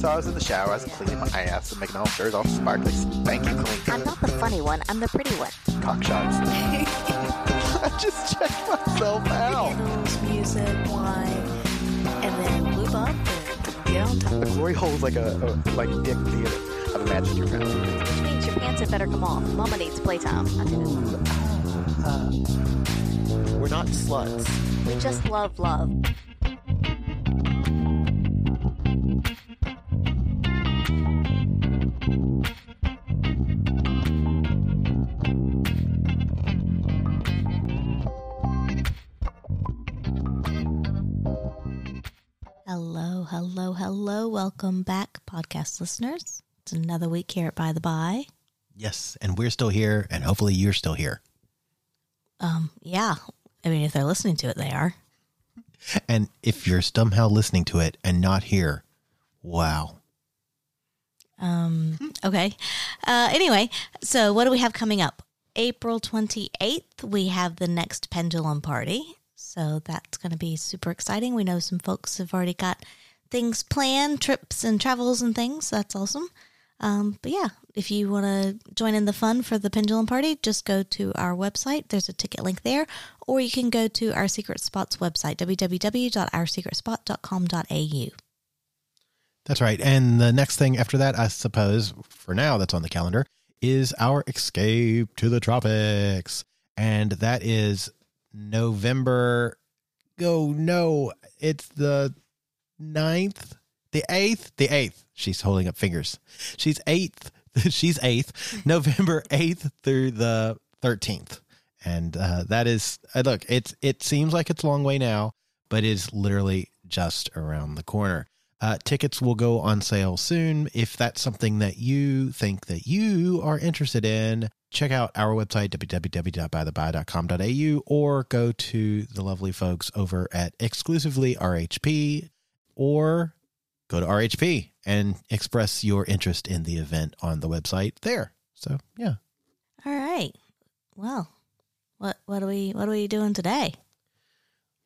So I was in the shower, I was cleaning my ass and making all sure it's all sparkly, spanky clean. I'm not the funny one. I'm the pretty one. Cock shots. I just checked myself out. Candles, music, wine, and then lube up and get on top. The glory hole is like a, a like dick theater. I've imagined your friends. Which means your pants had better come off. Mama needs playtime. Uh, uh, we're not sluts. We just love love. Hello, hello, hello. Welcome back, podcast listeners. It's another week here at By the Bi. Yes, and we're still here, and hopefully you're still here. Um, yeah. I mean, if they're listening to it, they are. And if you're somehow listening to it and not here, wow. Um, okay. Uh, anyway, so what do we have coming up? April 28th, we have the next pendulum party. So that's going to be super exciting. We know some folks have already got things planned, trips and travels and things. So that's awesome. Um, but yeah, if you want to join in the fun for the pendulum party, just go to our website. There's a ticket link there, or you can go to our secret spots website, www.oursecretspot.com.au. That's right. And the next thing after that, I suppose, for now, that's on the calendar, is our escape to the tropics. And that is November. Oh, no. It's the 9th, the 8th, the 8th. She's holding up fingers. She's 8th. She's 8th, November 8th through the 13th. And uh, that is, uh, look, it's it seems like it's a long way now, but it is literally just around the corner. Uh, tickets will go on sale soon. If that's something that you think that you are interested in, check out our website, www.bytheby.com.au, or go to the lovely folks over at exclusively RHP, or go to RHP and express your interest in the event on the website there. So, yeah. All right. Well, what what are we what are we doing today?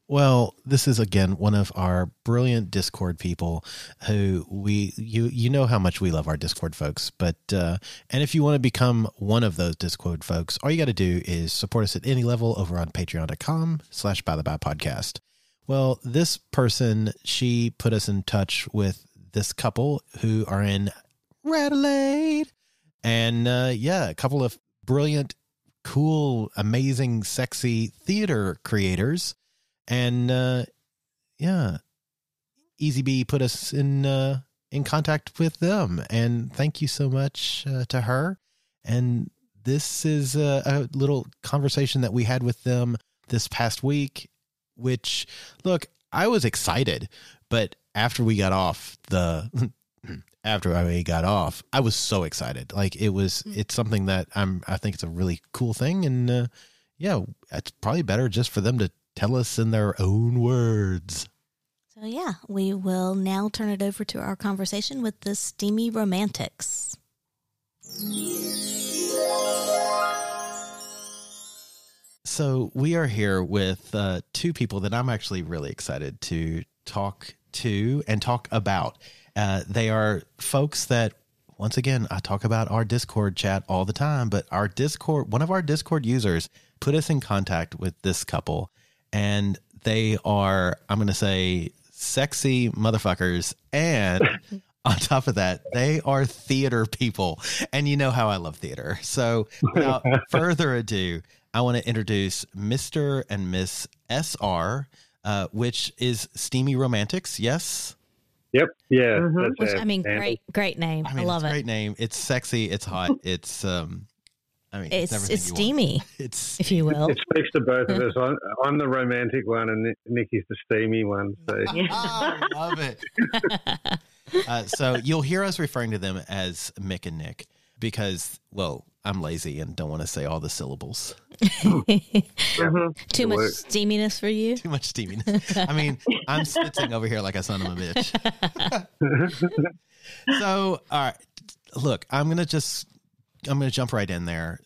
Well, this is again one of our brilliant Discord people who we you you know how much we love our Discord folks, but uh, and if you want to become one of those Discord folks, all you got to do is support us at any level over on patreon.com slash by the bi podcast. Well, this person, she put us in touch with this couple who are in Radelaide. And uh, yeah, a couple of brilliant, cool, amazing, sexy theater creators. And uh, yeah, Easy B put us in uh, in contact with them. And thank you so much uh, to her. And this is a, a little conversation that we had with them this past week, which, look, I was excited, but after we got off the after I got off, I was so excited. Like it was, it's something that I'm. I think it's a really cool thing, and uh, yeah, it's probably better just for them to tell us in their own words. So yeah, we will now turn it over to our conversation with the steamy romantics. So we are here with uh, two people that I'm actually really excited to talk to and talk about. Uh, they are folks that, once again, I talk about our Discord chat all the time, but our Discord, one of our Discord users put us in contact with this couple, and they are, I'm going to say, sexy motherfuckers. And on top of that, they are theater people. And you know how I love theater. So without further ado, I want to introduce Mr. and Miss SR, uh, which is Steamy Romantics. Yes. Yep. Yeah. Which I mean, great, great name. I, I love it's it. great name. It's sexy. It's hot. it's um, I mean, It's everything it's steamy, It's if you will. It speaks to both of us. I'm, I'm the romantic one, and Ni- Nikki's the steamy one. So I love it. uh, so you'll hear us referring to them as Mick and Nick because, well, I'm lazy and don't want to say all the syllables. Too much work. steaminess for you. Too much steaminess. I mean, I'm sitting over here like a son of a bitch. so, all right, look, I'm gonna just, I'm gonna jump right in there.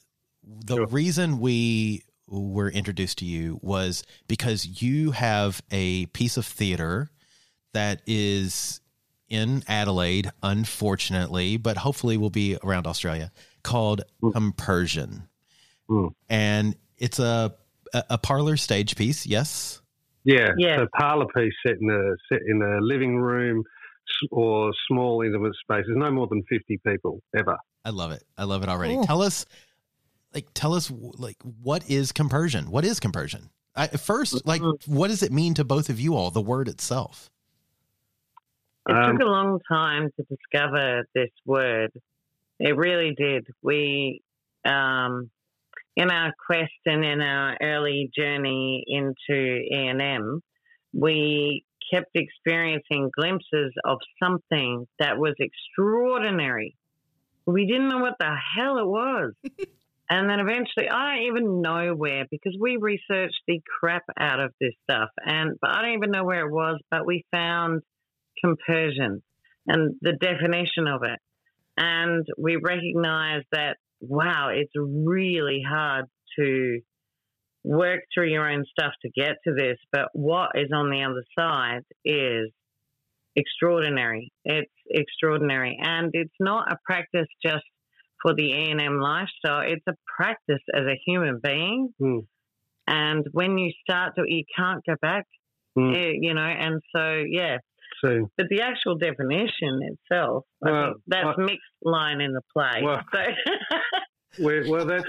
The reason we were introduced to you was because you have a piece of theater that is in Adelaide, unfortunately, but hopefully will be around Australia, called Compersion. Mm. And it's a, a a parlor stage piece, yes. yeah, Yeah. so parlor piece set in a set in a living room s- or small intimate spaces. No more than fifty people ever. I love it. I love it already. Cool. Tell us, like, tell us, like, what is compersion? What is compersion? I, first, like, what does it mean to both of you all? The word itself. It Um, took a long time to discover this word. It really did. We, um, in our quest and in our early journey into E and M, we kept experiencing glimpses of something that was extraordinary. We didn't know what the hell it was. and then eventually, I don't even know where because we researched the crap out of this stuff. And but I don't even know where it was, but we found compersion and the definition of it. And we recognize that, wow, it's really hard to work through your own stuff to get to this. But what is on the other side is extraordinary. It's extraordinary. And it's not a practice just for the ENM lifestyle. It's a practice as a human being. Hmm. And when you start to, you can't go back, Hmm. eh, you know, and so, yeah. So But the actual definition itself, I Well, that's I- mixed line in the play. Well- so, well, well that's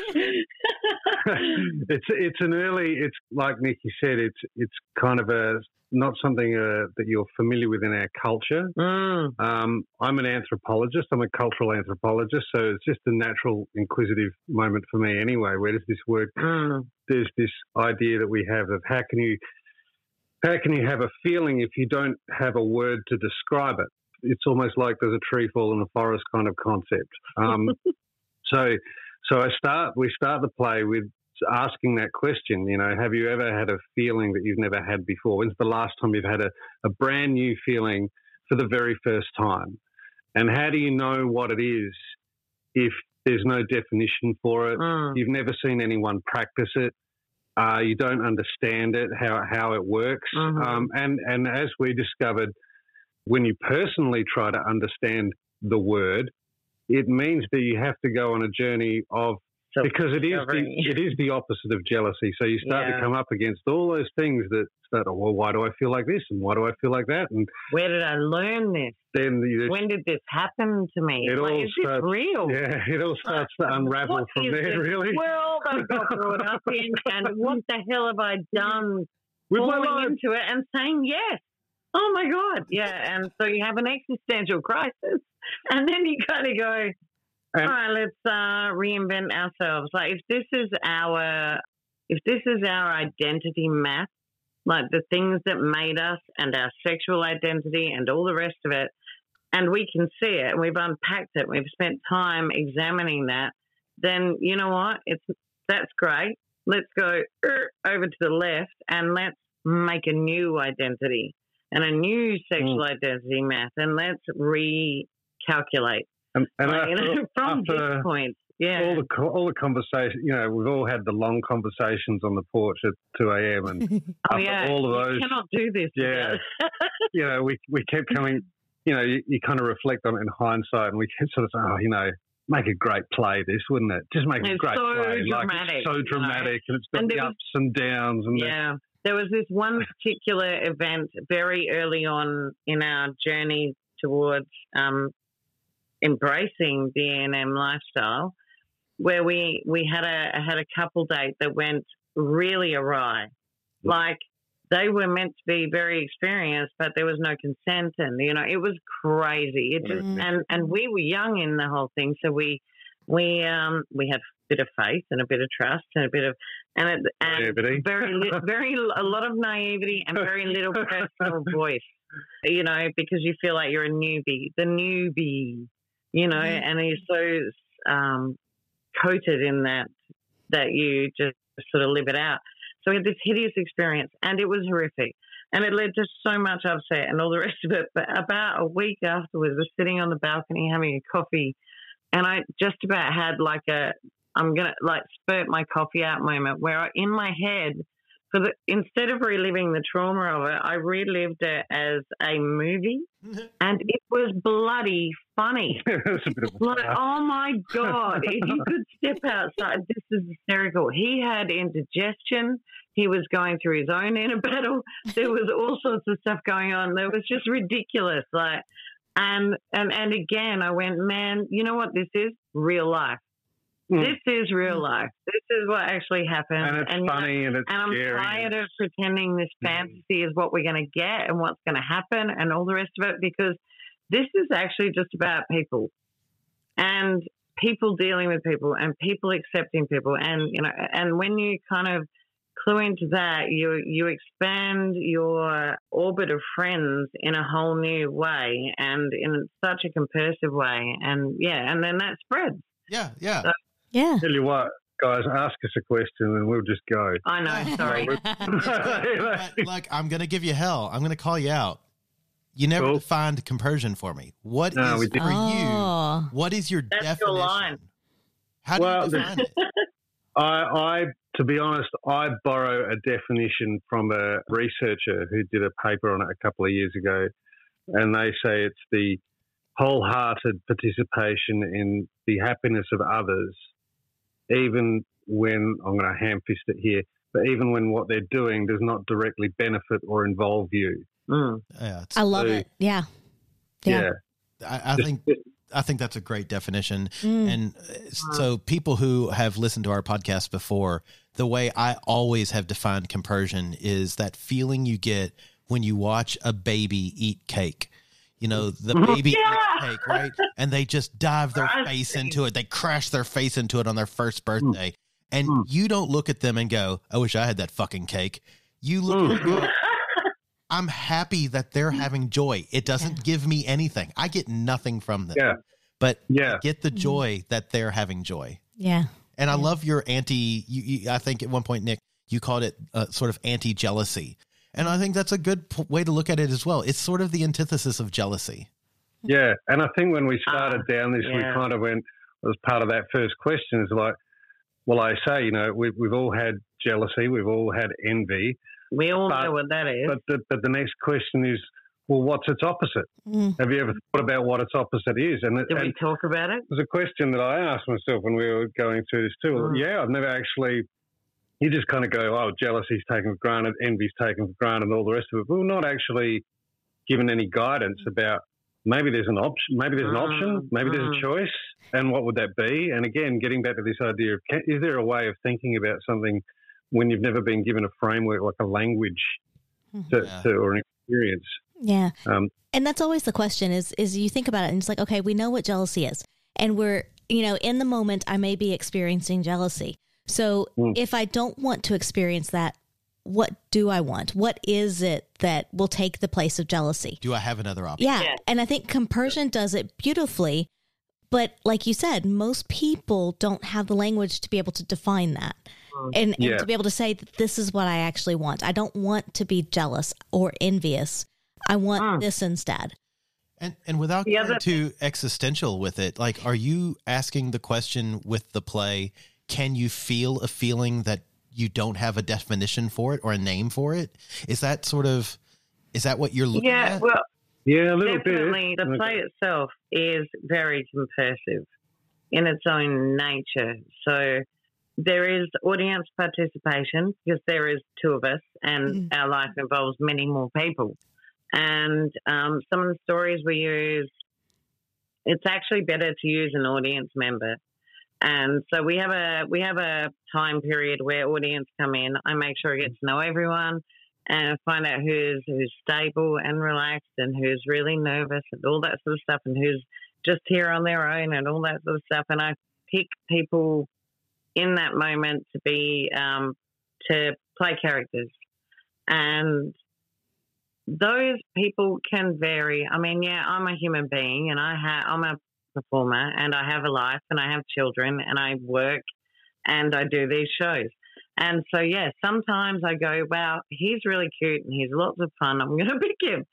it's it's an early. It's like Nikki said. It's it's kind of a not something uh, that you're familiar with in our culture. mm, Um, I'm an anthropologist. I'm a cultural anthropologist, so it's just a natural, inquisitive moment for me. Anyway, where does this word? mm, There's this idea that we have of how can you how can you have a feeling if you don't have a word to describe it? It's almost like there's a tree fall in the forest kind of concept. Um, so so I start we start the play with asking that question. You know, have you ever had a feeling that you've never had before? When's the last time you've had a, a brand new feeling for the very first time? And how do you know what it is if there's no definition for it? mm. You've never seen anyone practice it. Uh, you don't understand it, how, how it works. Mhm. Um, and, and as we discovered, when you personally try to understand the word, it means that you have to go on a journey of So because it is the, it is the opposite of jealousy. So you start Yeah. to come up against all those things that start. Oh, well, why do I feel like this, and why do I feel like that? And Where did I learn this? then you, When did this happen to me? It like, all is this starts- real? yeah, it all starts to unravel What from there. this Really, world I got brought up in, and what the hell have I done With falling into it and saying yes? Oh my God, yeah. And so you have an existential crisis, and then you kind of go, all right, let's uh, reinvent ourselves. Like if this is our, if this is our identity map, like the things that made us and our sexual identity and all the rest of it, and we can see it and we've unpacked it, we've spent time examining that, then you know what? It's that's great. Let's go er, over to the left and let's make a new identity and a new sexual mm. identity math, and let's recalculate. and, and Like, you after, know, from after this point, yeah. all the all the conversation, you know, we've all had the long conversations on the porch at two a.m. and oh yeah, all of those, you those, cannot do this. Yeah. you know, we we kept coming. You know, you, you kind of reflect on it in hindsight, and we kept sort of saying, oh, you know, make a great play, this wouldn't it? Just make a great so play, like dramatic, it's so you know. dramatic, and it's got And the there was- ups and downs, and the, Yeah. There was this one particular event very early on in our journey towards um, embracing the ENM lifestyle where we, we had a had a couple date that went really awry. Like they were meant to be very experienced, but there was no consent, and you know it was crazy. It just Mhm. and and we were young in the whole thing, so we we um, we had bit of faith and a bit of trust and a bit of and, it, and Naivety. very li- very a lot of naivety and very little personal voice. You know, because you feel like you're a newbie, the newbie. You know, Mhm. and you're so um, coated in that that you just sort of live it out. So we had this hideous experience, and it was horrific. And it led to so much upset and all the rest of it. But about a week afterwards, we're sitting on the balcony having a coffee, and I just about had like a I'm gonna like spurt my coffee out moment where I, in my head, for the instead of reliving the trauma of it, I relived it as a movie, and it was bloody funny. That's a bit of a Like, oh my God, if you could step outside, this is hysterical. He had indigestion. He was going through his own inner battle. There was all sorts of stuff going on. It was just ridiculous. Like, and, and, and again, I went, man, you know what this is? Real life. Mm. This is real life. This is what actually happened. and it's you know, funny and it's and I'm scary. tired of pretending this Mm. fantasy is what we're going to get and what's going to happen and all the rest of it because this is actually just about people and people dealing with people and people accepting people and you know and when you kind of clue into that you you expand your orbit of friends in a whole new way and in such a compersive way and yeah and then that spreads Yeah, yeah. Yeah. Tell you what, guys, ask us a question and we'll just go. I know sorry But, like, I'm going to give you hell. I'm going to call you out. You never Cool. defined compersion for me. What is No, we for. Oh. you? What is your That's your definition? line. How do Well, you define it? I, I, to be honest, I borrow a definition from a researcher who did a paper on it a couple of years ago, and they say it's the wholehearted participation in the happiness of others, even when I'm going to ham fist it here, but even when what they're doing does not directly benefit or involve you. Mm. Yeah, I love So- it. Yeah. Yeah. I, I think I think that's a great definition. Mm. And uh, so, people who have listened to our podcast before, the way I always have defined compersion is that feeling you get when you watch a baby eat cake. You know, the baby Yeah. cake, right? And they just dive their face into it. They crash their face into it on their first birthday. And Mm. you don't look at them and go, I wish I had that fucking cake. You look at them go, I'm happy that they're having joy. It doesn't give me anything. I get nothing from them. Yeah. But Yeah. I get the joy that they're having joy. Yeah. And I Yeah. love your anti, you, you, I think at one point, Nick, you called it uh, sort of anti jealousy. And I think that's a good p- way to look at it as well. It's sort of the antithesis of jealousy. Yeah, and I think when we started down this, we kind of went as part of that first question is like, well, I say, you know, we've we've all had jealousy, we've all had envy, We all But- know what that is. but the, but the next question is, well, what's its opposite? Mm. Have you ever thought about what its opposite is? And, it, Did we talk about it? it was a question that I asked myself when we were going through this too. Mm. Yeah, I've never actually. You just kind of go, oh, jealousy's taken for granted, envy's taken for granted, and all the rest of it. But we're not actually given any guidance about maybe there's an option, maybe there's an Mm, option, maybe there's a mm. choice, and what would that be? And again, getting back to this idea of can, is there a way of thinking about something when you've never been given a framework like a language to, Yeah. to or an experience? Yeah. Um, and that's always the question is is you think about it and it's like, okay, we know what jealousy is. And we're, you know, in the moment I may be experiencing jealousy. So Mm. if I don't want to experience that, what do I want? What is it that will take the place of jealousy? Do I have another option? Yeah. Yeah. And I think compersion does it beautifully. But like you said, most people don't have the language to be able to define that. And, and Yeah. to be able to say that this is what I actually want. I don't want to be jealous or envious. I want Mm. this instead. And and without The getting other- too existential with it, like, are you asking the question with the play? Can you feel a feeling that you don't have a definition for it or a name for it? Is that sort of is that what you're looking Yeah, at? well, yeah, a little definitely. bit. The play itself is very compersive in its own nature. So there is audience participation because there is two of us, and our life involves many more people. And um, some of the stories we use, it's actually better to use an audience member. And so we have a we have a time period where audience come in. I make sure I get to know everyone and find out who's who's stable and relaxed and who's really nervous and all that sort of stuff and who's just here on their own and all that sort of stuff. And I pick people in that moment to be um, to play characters, and those people can vary. I mean, yeah, I'm a human being, and I have I'm a performer, and I have a life, and I have children, and I work, and I do these shows. And so, yeah, sometimes I go, wow, he's really cute and he's lots of fun. I'm going to pick him.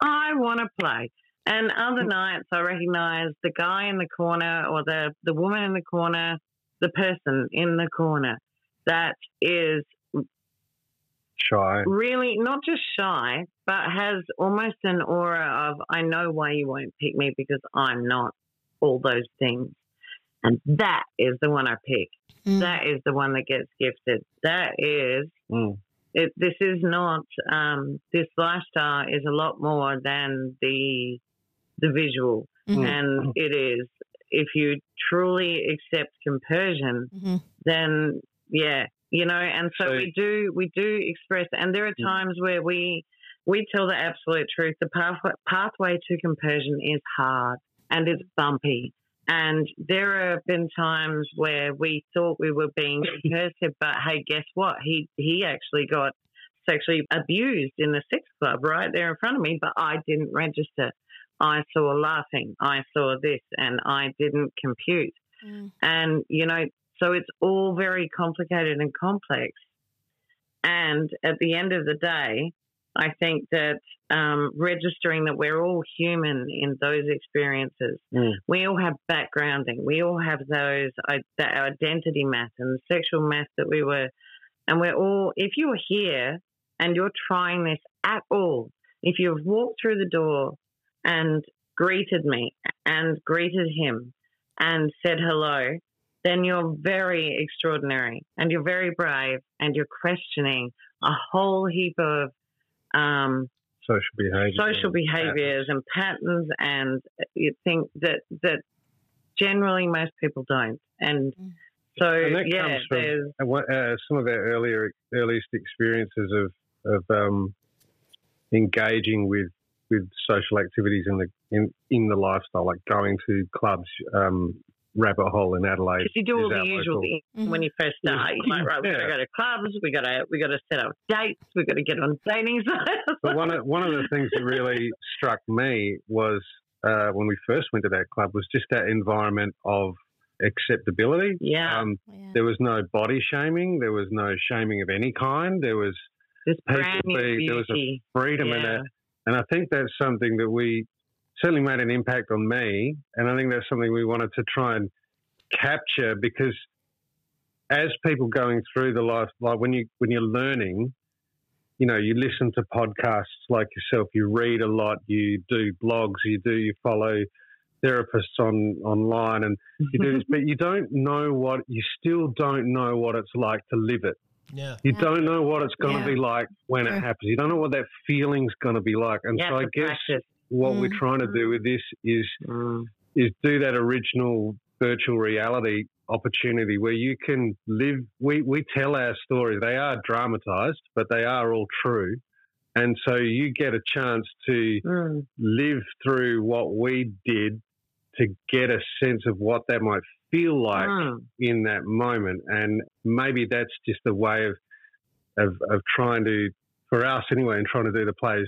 I want to play. And other mm. nights, I recognize the guy in the corner or the, the woman in the corner, the person in the corner that is Shy. really not just shy, but has almost an aura of, I know why you won't pick me because I'm not all those things. And that is the one I pick. Mm. That is the one that gets gifted. That is Mm. it, this is not um, this lifestyle is a lot more than the the visual, Mhm. and it is if you truly accept compersion, Mhm. then yeah, you know. And so, So- we do we do express, and there are Mm. times where we we tell the absolute truth. The pathway pathway to compersion is hard and it's bumpy. And there have been times where we thought we were being compersive, but hey, guess what? He he actually got sexually abused in the sex club right there in front of me, but I didn't register. I saw laughing, I saw this, and I didn't compute. Mm. And you know, so it's all very complicated and complex. And at the end of the day, I think that um, registering that we're all human in those experiences. Mm. We all have backgrounding. We all have those uh, that identity math and the sexual math that we were. And we're all. If you're here and you're trying this at all, if you've walked through the door and greeted me and greeted him and said hello, then you're very extraordinary and you're very brave and you're questioning a whole heap of um, Social behaviour. social behaviors and patterns, and you think that that generally most people don't. And Mm. so, And that yeah, comes from- there's Uh, uh, some of our earlier earliest experiences of of um, engaging with with social activities in the in, in the lifestyle, like going to clubs, um, Rabbit Hole in Adelaide. because you do all the usual local- things Mhm. when you first start. You're like, right, we got to go to clubs, we got to we got to set up dates, we've got to get on dating sites. But one of one of the things that really struck me was uh, when we first went to that club was just that environment of acceptability. yeah, Um, Yeah. there was no body shaming. There was no shaming of any kind. There was this people brand new see- there was a beauty. freedom in it. And I think that's something that we certainly made an impact on me. And I think that's something we wanted to try and capture because as people going through the life, like when you when you're learning, you know, you listen to podcasts like yourself, you read a lot, you do blogs, you do you follow therapists on online and you do this, but you don't know what you still don't know what it's like to live it. Yeah. You Yeah. don't know what it's going to Yeah. be like when Sure. it happens. You don't know what that feeling's going to be like. And You so I guess practice. What Mm. we're trying to do with this is Mm. is do that original virtual reality opportunity where you can live. We we tell our stories. They are dramatized, but they are all true. And so you get a chance to Mm. live through what we did to get a sense of what that might feel like Mm. in that moment. And maybe that's just a way of of, of trying to, for us anyway, and trying to do the plays,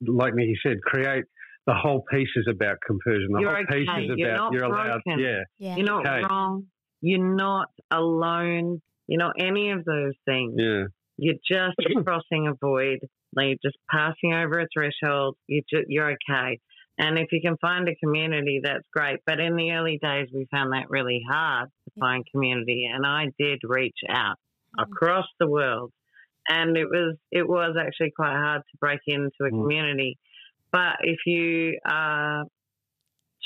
like- Nikki said, create the whole piece is about compersion. The You're whole piece is about You're not you're allowed. broken. Yeah, Yeah. You're not Okay. wrong. You're not alone. You're not any of those things. yeah, You're just crossing a void. Like you're just passing over a threshold. You ju- you're okay. And if you can find a community, that's great. But in the early days, we found that really hard to Yeah. find community. And I did reach out Mhm. across the world, and it was it was actually quite hard to break into a Mm. community. But if you are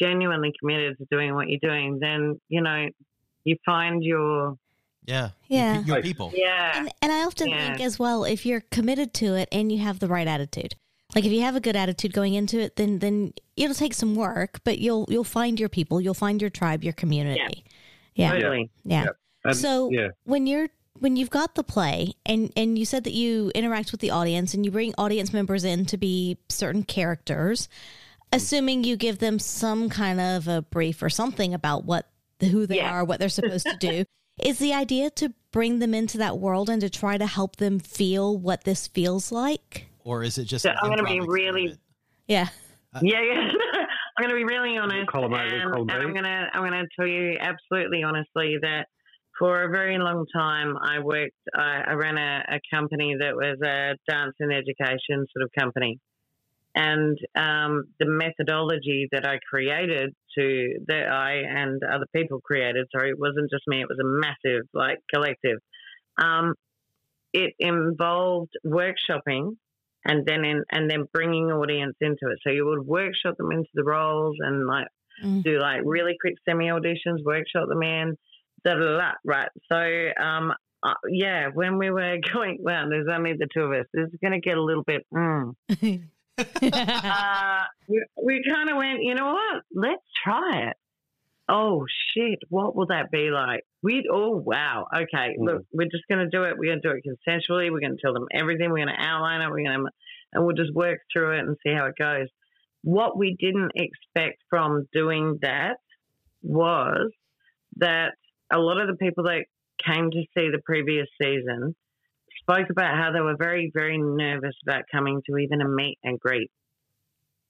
genuinely committed to doing what you're doing, then you know you find your Yeah. Yeah. Your people. yeah. And, and I often Yeah. think as well, if you're committed to it and you have the right attitude, like if you have a good attitude going into it, then then it'll take some work, but you'll you'll find your people, you'll find your tribe, your community. Yeah, yeah. Totally. yeah. And- So yeah. when you're when you've got the play and and you said that you interact with the audience and you bring audience members in to be certain characters, assuming you give them some kind of a brief or something about what who they Yeah. are, what they're supposed to do. Is the idea to bring them into that world and to try to help them feel what this feels like? Or is it just? So I'm gonna be improv really- experiment? Yeah. Uh, yeah, yeah. I'm going to be really honest, Column A, and, column and B. I'm going to I'm going to tell you absolutely honestly that for a very long time I worked I, I ran a, a company that was a dance and education sort of company, and um, the methodology that I created to that I and other people created. Sorry, it wasn't just me; it was a massive like collective. Um, it involved workshopping and then in, and then bringing audience into it. So you would workshop them into the roles and like Mm. do like really quick semi auditions, workshop them in, da da da. Right. So um, uh, yeah, when we were going, well, there's only the two of us. This is going to get a little bit. Mm. uh, we, we kind of went, you know what? Let's try it. Oh shit! What will that be like? We oh wow. Okay, Mm. look, we're just going to do it. We're going to do it consensually. We're going to tell them everything. We're going to outline it. We're going to, and we'll just work through it and see how it goes. What we didn't expect from doing that was that a lot of the people that came to see the previous season spoke about how they were very, very nervous about coming to even a meet and greet.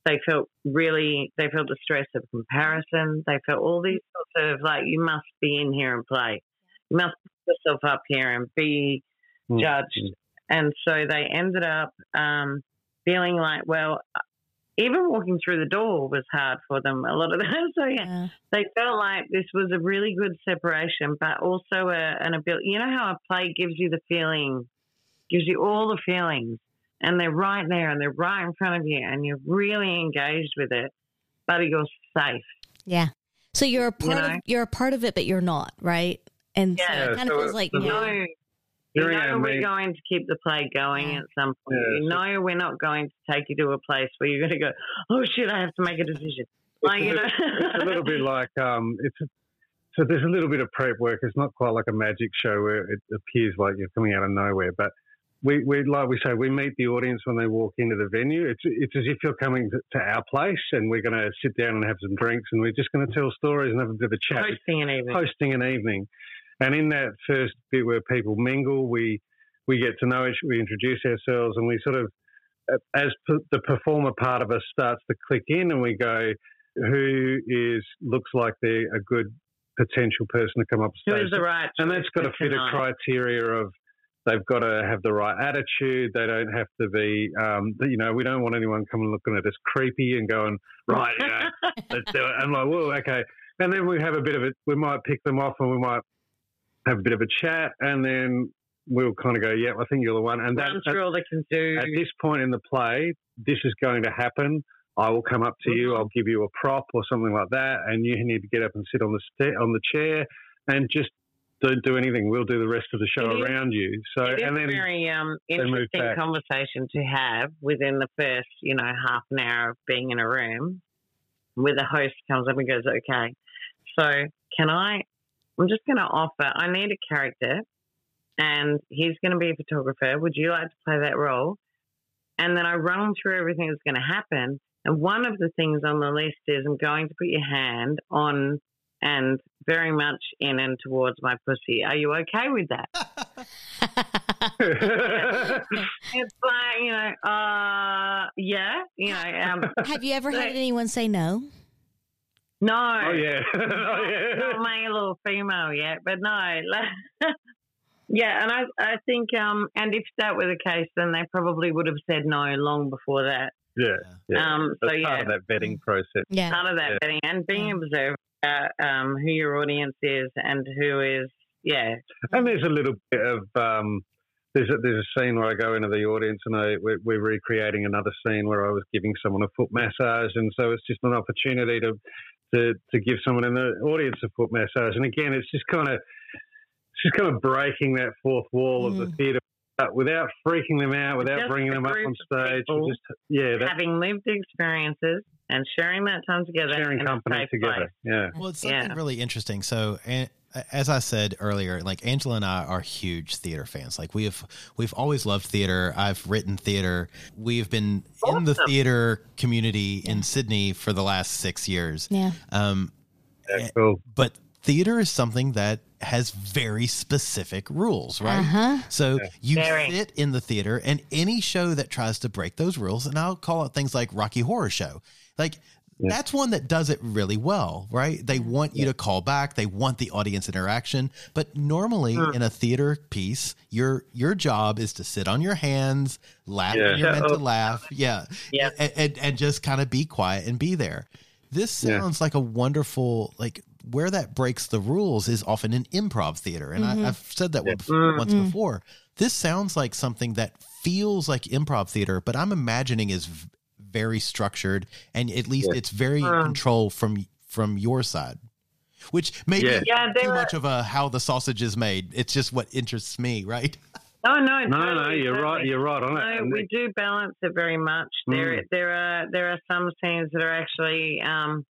They felt really, they felt the stress of comparison. They felt all these sorts of like, you must be in here and play. You must put yourself up here and be Mm. judged. And so they ended up um, feeling like, well, even walking through the door was hard for them a lot of them. So yeah, Yeah. they felt like this was a really good separation, but also a, an ability. You know how a play gives you the feeling, gives you all the feelings, and they're right there and they're right in front of you, and you're really engaged with it, but you're safe. Yeah. So you're a part of know? you're a part of it, but you're not, right? And so Yeah, it kind of feels like the- You know, you Hearing know our we're mate- going to keep the play going at some point. Yeah, you so- know we're not going to take you to a place where you're going to go, oh shit, I have to make a decision. Like, you know, it's a little bit like um, it's so there's a little bit of prep work. It's not quite like a magic show where it appears like you're coming out of nowhere, but we, we like we say we meet the audience when they walk into the venue. It's it's as if you're coming to, to our place and we're going to sit down and have some drinks and we're just going to tell stories and have a bit of a chat, hosting an evening. hosting an evening. And in that first bit where people mingle, we we get to know each, we introduce ourselves, and we sort of, as p- the performer part of us starts to click in, and we go, who is looks like they're a good potential person to come up Who stage, is the right and that's got to fit a criteria of. They've got to have the right attitude. They don't have to be, um, you know, we don't want anyone coming looking at us creepy and going, right, you know, let's do it. I'm like, whoa, okay. And then we have a bit of it. We might pick them off and we might have a bit of a chat, and then we'll kind of go, yeah, I think you're the one. And that, Run through all they can do. at this point in the play, this is going to happen. I will come up to you. I'll give you a prop or something like that, and you need to get up and sit on the sta- on the chair and just don't do anything. We'll do the rest of the show It is- around you. So, it is and a then very um, interesting conversation to have within the first, you know, half an hour of being in a room, where the host comes up and goes, "Okay, so can I? I'm just going to offer. I need a character, and he's going to be a photographer. Would you like to play that role?" And then I run through everything that's going to happen. And one of the things on the list is I'm going to put your hand on and very much in and towards my pussy. Are you okay with that? It's like, you know, uh, yeah, you know, um, Have you ever had anyone say no? No. oh yeah, oh yeah. Not male or female yet, but no. yeah, and I, I think, um, and if that were the case, then they probably would have said no long before that. yeah, yeah. Um, so That's part yeah, of that vetting process. Yeah. part of that Yeah. vetting and being observed about um, who your audience is and who is, yeah, And there's a little bit of um, there's a, there's a scene where I go into the audience and I we're, we're recreating another scene where I was giving someone a foot massage, and so it's just an opportunity to to to give someone in the audience a foot massage. And again, it's just kind of it's just kind of breaking that fourth wall of the Mm. theatre. Without freaking them out, without Just bringing them up on stage, just yeah, that having lived experiences and sharing that time together, sharing company together. place. Yeah, Well, it's something Yeah. really interesting. So, and as I said earlier, like Angela and I are huge theater fans. Like we have, we've always loved theater. I've written theater. We've been in the theater community in Sydney for the last six years. Yeah. Um, yeah, cool. but theater is something that has very specific rules, right? Uh-huh. So you Very. sit in the theater, and any show that tries to break those rules, and I'll call it things like Rocky Horror Show, like Yeah. that's one that does it really well, right? They mm-hmm. want you to call back, they want the audience interaction, but normally mm. in a theater piece, your your job is to sit on your hands, laugh Yeah. when you're meant to laugh, yeah, Yep. and, and and just kind of be quiet and be there. This Yeah. sounds like a wonderful like where that breaks the rules is often in improv theater, and I, mm-hmm. I've said that once- once before. This sounds like something that feels like improv theater, but I'm imagining is very structured, and at least it's very in control from from your side. Which may Yeah. be Yeah, too there much of a how the sausage is made. It's just what interests me, right? Oh no, No, no, you're right. You're right on. No, And we do balance it very much. There, Mm. there are there are some scenes that are actually um,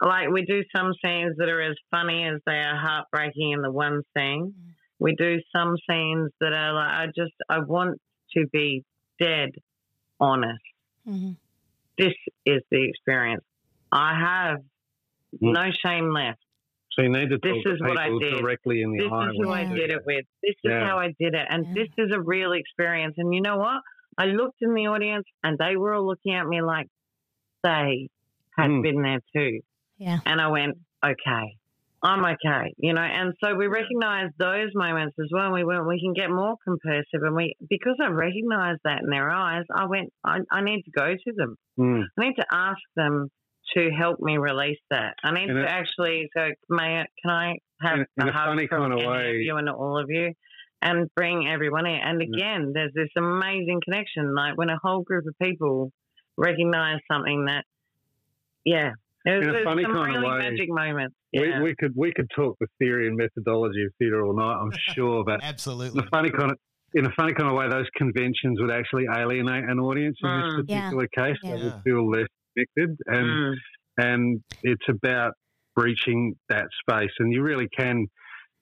like we do some scenes that are as funny as they are heartbreaking in the one scene. We do some scenes that are like I just I want to be dead honest. Mhm. This is the experience. I have Mm. no shame left. So you need to This talk to is what I people did. directly in the This eye. is who I did that. it with. This is Yeah. how I did it. And Yeah. this is a real experience. And you know what? I looked in the audience and they were all looking at me like they had Mm. been there too. Yeah. And I went, okay, I'm okay, you know. And so we recognize those moments as well. We went, we can get more compersive, and we because I recognized that in their eyes, I went, I, I need to go to them. Mm. I need to ask them to help me release that. I need In to a- actually go, may can I have In- in a hug funny kind of way. you and all of you and bring everyone in. And again, there's this amazing connection. Like when a whole group of people recognize something that, yeah, there's, In a funny some kind of way, magic moment. Yeah. We, we could we could talk the theory and methodology of theatre all night. I'm sure, but in Absolutely. a funny kind of in a funny kind of way, those conventions would actually alienate an audience in Mm. this Yeah. particular case. They would feel less connected, and Mm. and it's about breaching that space. And you really can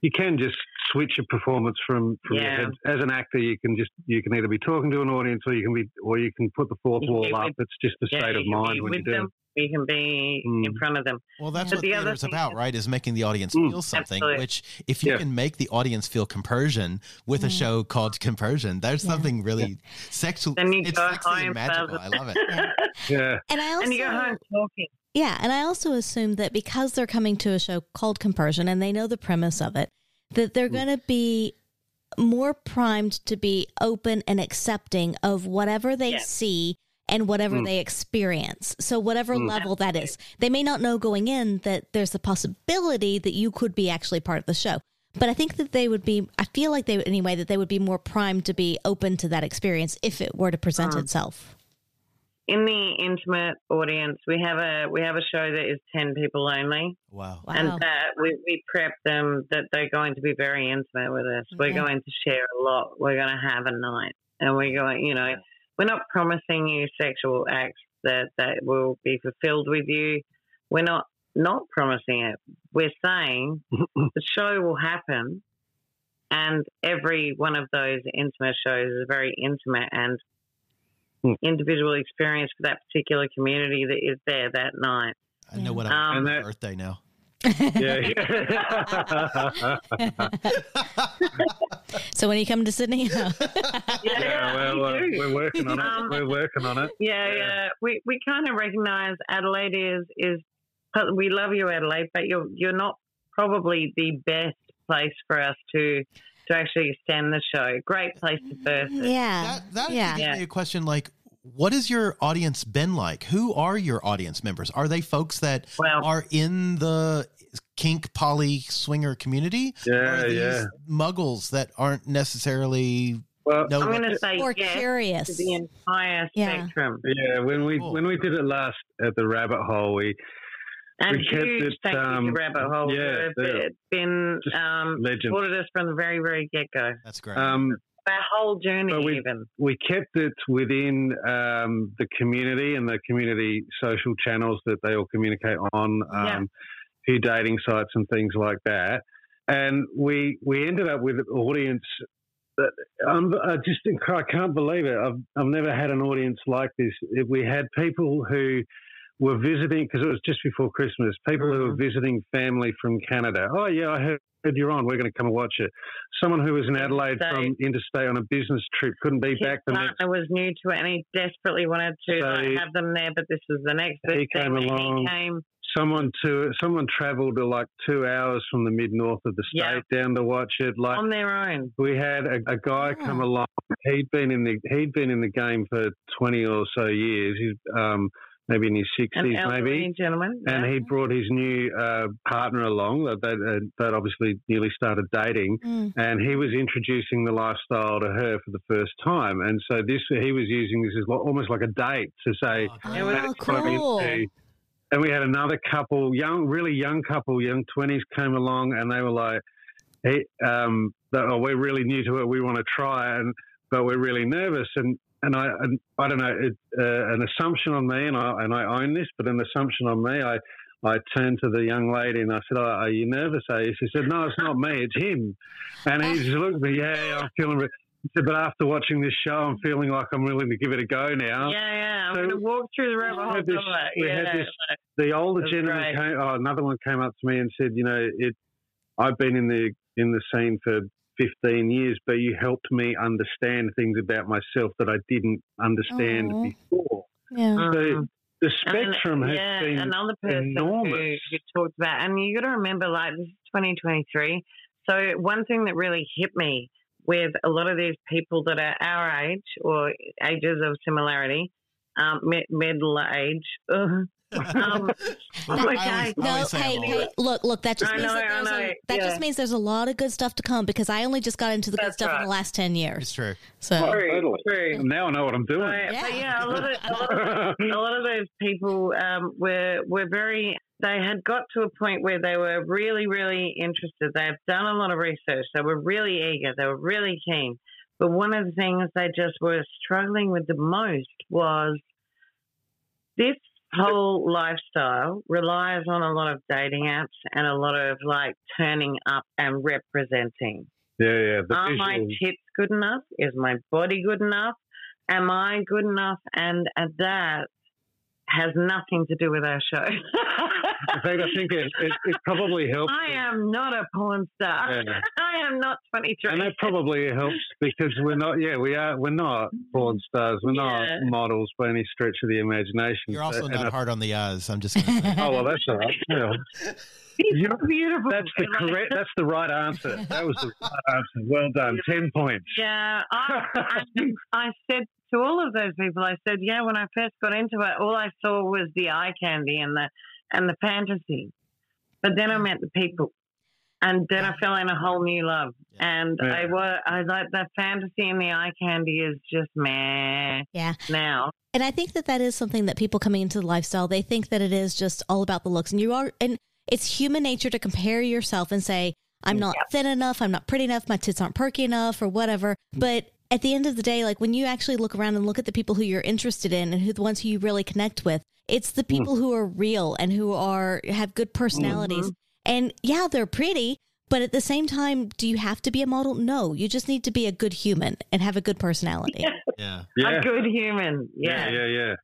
you can just switch your performance from from your head. As an actor, you can just you can either be talking to an audience or you can be or you can put the fourth wall up. with- It's just a Yeah, state you of mind when you with do. Them. We can be in Mm. front of them. Well, that's But what the other theater's thing about, is- right? Is making the audience Mm. feel something. Absolutely. Which, if you Yeah. can make the audience feel compersion with a show called Compersion, there's Yeah. something really sexual. Then you It's go sexy and magical. I love it. Yeah. And I also and you go home talking. Yeah, and I also assume that because they're coming to a show called Compersion and they know the premise of it, that they're going to be more primed to be open and accepting of whatever they Yes. see and whatever mm. they experience. So whatever mm. level that is. They may not know going in that there's a possibility that you could be actually part of the show. But I think that they would be I feel like they would anyway that they would be more primed to be open to that experience if it were to present uh-huh. itself. In the intimate audience, we have a we have a show that is ten people only. Wow. Wow. And that we, we prep them that they're going to be very intimate with us. We're going to share a lot. We're going to have a night. And we're going, you know, we're not promising you sexual acts that, that will be fulfilled with you. We're not not promising it. We're saying the show will happen and every one of those intimate shows is a very intimate and Hmm. individual experience for that particular community that is there that night. I know what Um, I'm And for that- birthday now. Yeah. So when you come to Sydney, yeah, well, uh, we do. we're working on it. Um, we're working on it. Yeah, Yeah. yeah. We we kind of recognise Adelaide is is we love you, Adelaide, but you're you're not probably the best place for us to to actually extend the show. Great place to birth yeah, That, that yeah. gives me a question like, what has your audience been like? Who are your audience members? Are they folks that Well- are in the kink poly swinger community? Yeah, are these yeah. muggles that aren't necessarily Well, know I'm going to say Or yes curious. to the entire Yeah. spectrum. yeah, when we Cool. when we did it last at the Rabbit Hole, we And We kept huge it, thank you um, to Rabbit Hole. yeah, who have they're been um, legends. supported us from the very, very get go. That's great. um, Our whole journey, But we- even. we kept it within um, the community and the community social channels that they all communicate on, um, Yeah. few dating sites and things like that. And we we ended up with an audience that I'm, I just I can't believe it. I've I've never had an audience like this. If we had people who were visiting because it was just before Christmas. People who were visiting family from Canada. Oh yeah, I heard you're on. We're going to come and watch it. Someone who was in Adelaide So- from interstate on a business trip couldn't be His back the next. partner was new to it, and he desperately wanted to So like, have them there. But this was the next big he thing. came along. He came. Someone to someone travelled to like two hours from the mid north of the state Yeah. down to watch it. Like on their own. we had a, a guy Oh. come along. He'd been in the he'd been in the game for twenty or so years. He's um, maybe in his sixties, maybe. gentleman. And yeah. he brought his new uh, partner along. That that uh, that obviously nearly started dating, Mm. and he was introducing the lifestyle to her for the first time. And so this he was using this as almost like a date to say. Oh, It was "That's what I'm cool. into." And we had another couple, young, really young couple, young twenties, came along, and they were like, "Hey, um, oh, we're really new to it. We want to try, and but we're really nervous." And and I, and I don't know, it, uh, an assumption on me, and I and I own this, but an assumption on me. I I turned to the young lady and I said, oh, "Are you nervous?" Are you? She said, "No, it's not me. It's him." And he just looked at me. Yeah, I'm feeling. Re-. He said, "But after watching this show, I'm feeling like I'm willing to give it a go now." yeah, yeah. I'm So- going to walk through the rabbit We hole. this- we yeah, had this- like, the older gentleman great. came. Oh, another one came up to me and said, "You know, it. I've been in the in the scene for 15 years, but you helped me understand things about myself that I didn't understand Aw. before. Yeah. So mhm. the And then, spectrum has yeah, been another person who, enormous. who talked about, and you got to remember, like this is 2023. So one thing that really hit me with a lot of these people that are our age or ages of similarity, um, mid- middle age. ugh, um, I okay. always- I No, hey, hey, look, look. That just I means know, that there's know, a, that yeah. just means there's a lot of good stuff to come because I only just got into the good That's stuff in the last ten years. It's true. So True, Totally. true. Now I know what I'm doing. But, Yeah. but yeah, a lot of, a lot of a lot of those people um, were were very. They had got to a point where they were really, really interested. They've done a lot of research. They were really eager. They were really keen. But one of the things they just were struggling with the most was this whole lifestyle relies on a lot of dating apps and a lot of like turning up and representing. yeah, yeah. Are my tits good enough? Is my body good enough? Am I good enough? And, and that has nothing to do with our show. in fact, I think it, it, it probably helps. I am not a porn star. Yeah. I am not 23. And that probably helps because we're not, yeah, we are, we're not porn stars. We're Yeah. not models by any stretch of the imagination. You're also And not I- hard on the eyes. I'm just going to say. Oh well, that's all right. Yeah. He's so beautiful. That's the correct. That's the right answer. That was the right answer. Well done. Ten points. Yeah, I, I, I said to all of those people, I said, yeah, when I first got into it, all I saw was the eye candy and the and the fantasy. But then I met the people, and then I fell in a whole new love. And Yeah. I was, I like the fantasy and the eye candy is just meh yeah, now. and I think that that is something that people coming into the lifestyle they think that it is just all about the looks, and you are, and it's human nature to compare yourself and say, "I'm mm. not thin enough, I'm not pretty enough, my tits aren't perky enough, or whatever." Mm. But at the end of the day, like when you actually look around and look at the people who you're interested in and who the ones who you really connect with, it's the people who are real and who are have good personalities. And yeah, they're pretty, but at the same time, do you have to be a model? No, you just need to be a good human and have a good personality. Yeah. Yeah. A good human. Yeah. yeah, yeah,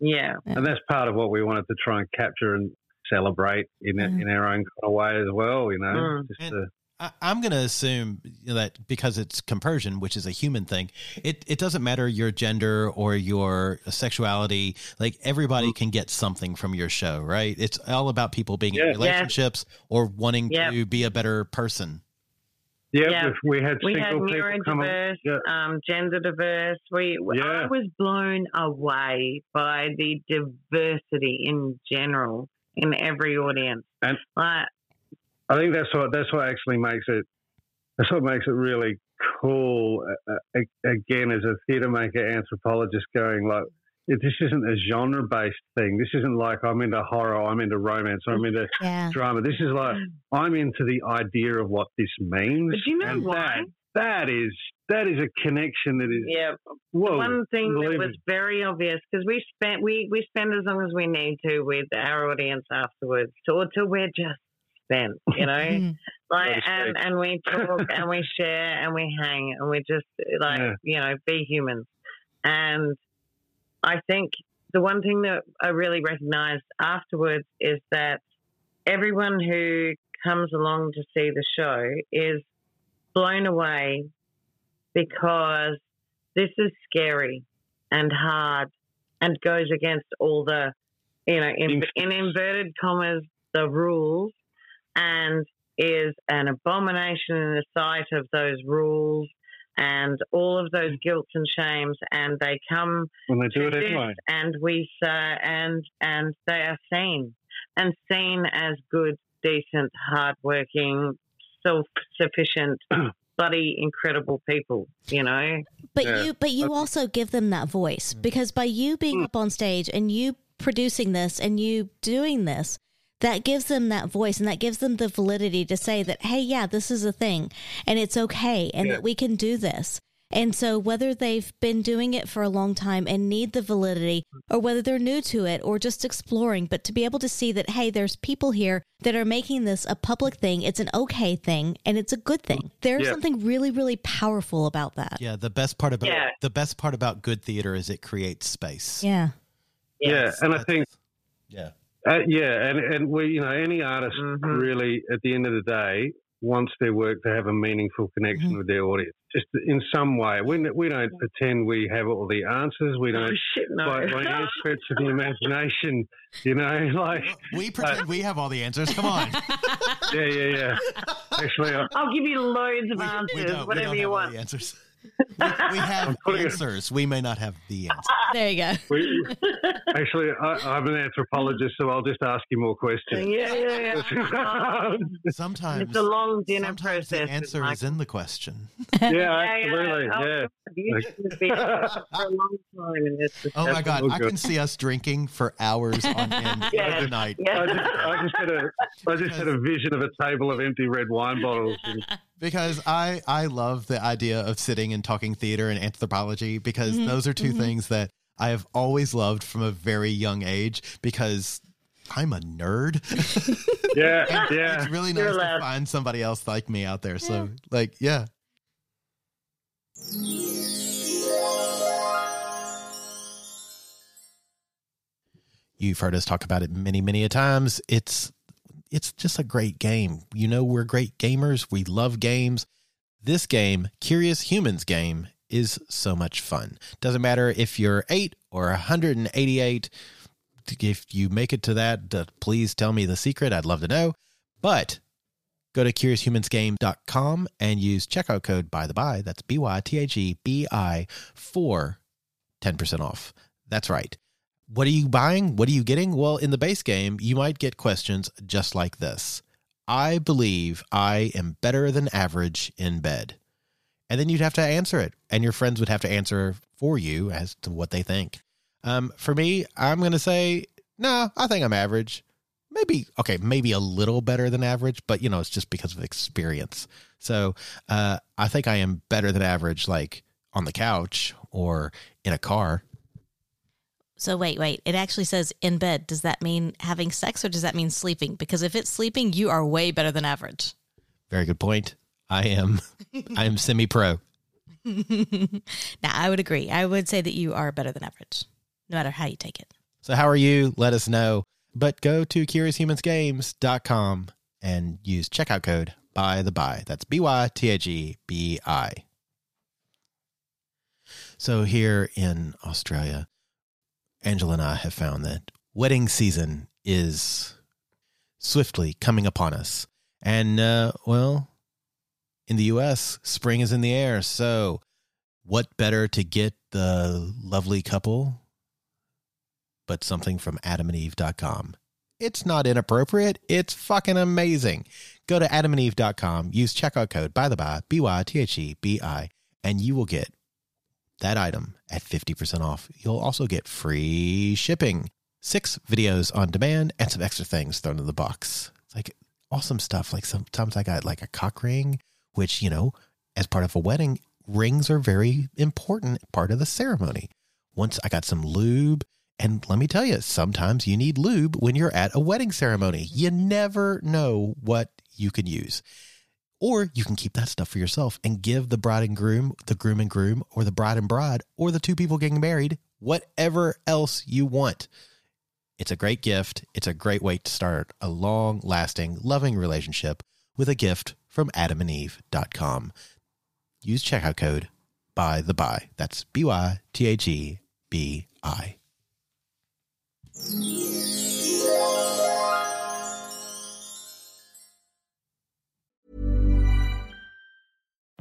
Yeah. yeah. And that's part of what we wanted to try and capture and celebrate in Mm. in our own kind of way as well. You know, Mm. just And- to, I, I'm going to assume that because it's compersion, which is a human thing, it, it doesn't matter your gender or your sexuality. Like everybody can get something from your show, right? It's all about people being Yeah. in relationships or wanting Yep. to be a better person. yeah, Yeah. if we had We had single people come. on- neurodiverse, Yeah. um, gender diverse. We, Yeah. I was blown away by the diversity in general in every audience. And- like, I think that's what that's what actually makes it. That's what makes it really cool. Uh, uh, again, as a theatre maker, anthropologist, going like, it, this isn't a genre based thing. This isn't like I'm into horror, I'm into romance, or I'm into Yeah. drama. This is like I'm into the idea of what this means. But you know and why? That, that is that is a connection that is yeah, whoa. one thing that was very obvious because we spent we we spend as long as we need to with our audience afterwards, or till we're just spent, you know. Mm. like and and we talk and we share and we hang and we just like Yeah. you know be humans and i think the the one thing that I really recognised afterwards is that everyone who comes along to see the show is blown away because this is scary and hard and goes against all the, you know, in, in inverted commas, the rules and is an abomination in the sight of those rules and all of those guilts and shames and they come When they do to it anyway. and we say and and they are seen and seen as good, decent, hardworking, self sufficient, bloody incredible people, you know? But Yeah. you but you also give them that voice mm. because by you being mm. up on stage and you producing this and you doing this, that gives them that voice and that gives them the validity to say that, hey, yeah, this is a thing and it's okay and Yeah. that we can do this. And so whether they've been doing it for a long time and need the validity or whether they're new to it or just exploring, but to be able to see that, hey, there's people here that are making this a public thing, it's an okay thing and it's a good thing. There's Yeah. something really, really powerful about that. Yeah, the best part about Yeah. the best part about good theater is it creates space. Yeah. Yeah, and I think Yeah. Uh, yeah, and and we, you know, any artist Mhm. really, at the end of the day, wants their work to have a meaningful connection with their audience, just in some way. We we don't pretend we have all the answers. We don't oh, shit, no. by, by any stretch of the imagination, you know, like We pretend we have all the answers. Come on. yeah, yeah, yeah. Actually, I, I'll give you loads of We- we answers, don't- we whatever don't you have all want. the answers. We, we have putting it- answers. We may not have the answer. There you go. we, actually, I, I'm an anthropologist, so I'll just ask you more questions. Yeah, yeah, yeah. Sometimes it's a long dinner sometimes process. the answer Michael. is in the question. yeah, absolutely, Oh, yeah. You should be for a long time in this. Oh my God! I can see us drinking for hours on end Yeah. every night. Yeah. I just, I just had a, I just had a vision of a table of empty red wine bottles. And, because I I love the idea of sitting and talking theater and anthropology because Mm-hmm. those are 2 things that I have always loved from a very young age because I'm a nerd. yeah, And yeah. It's really You're nice to allowed. find somebody else like me out there. So like yeah. You've heard us talk about it many, many a times. It's it's just a great game. You know we're great gamers. We love games. This game, Curious Humans game, is so much fun. Doesn't matter if you're 8 or 188. If you make it to that, uh, please tell me the secret. I'd love to know. But go to curioushumansgame.com and use checkout code by the bi. That's B Y T H E B I for 10% off. That's right. What are you buying? What are you getting? Well, in the base game, you might get questions just like this I believe I am better than average in bed. And then you'd have to answer it, and your friends would have to answer for you as to what they think. Um, for me, I'm going to say, no, I think I'm average. Maybe, okay, maybe a little better than average, but you know, it's just because of experience. So uh, I think I am better than average, like on the couch or in a car. So wait, wait. It actually says in bed. Does that mean having sex or does that mean sleeping? Because if it's sleeping, you are way better than average. Very good point. I am, I am semi pro. now, I would agree. I would say that you are better than average, no matter how you take it. So how are you? Let us know. But go to curioushumansgames.com and use checkout code by the bi. That's B Y T H E B I. So here in Australia, Angela and I have found that wedding season is swiftly coming upon us. And, uh, well, in the US, spring is in the air. So, what better to get the lovely couple but something from adamandeve.com? It's not inappropriate. It's fucking amazing. Go to adamandeve.com, use checkout code by the bi, B Y T H E B I, and you will get that item at 50% off. You'll also get free shipping, six videos on demand, and some extra things thrown in the box. It's like awesome stuff. Like sometimes I got like a cock ring, which, you know, as part of a wedding, rings are very important part of the ceremony. Once I got some lube, and let me tell you, sometimes you need lube when you're at a wedding ceremony. You never know what you can use. Or you can keep that stuff for yourself and give the bride and groom, the groom and groom, or the bride and bride, or the two people getting married whatever else you want. It's a great gift. It's a great way to start a long lasting, loving relationship with a gift from adamandeve.com. Use checkout code by the bi. That's B Y T H E B I.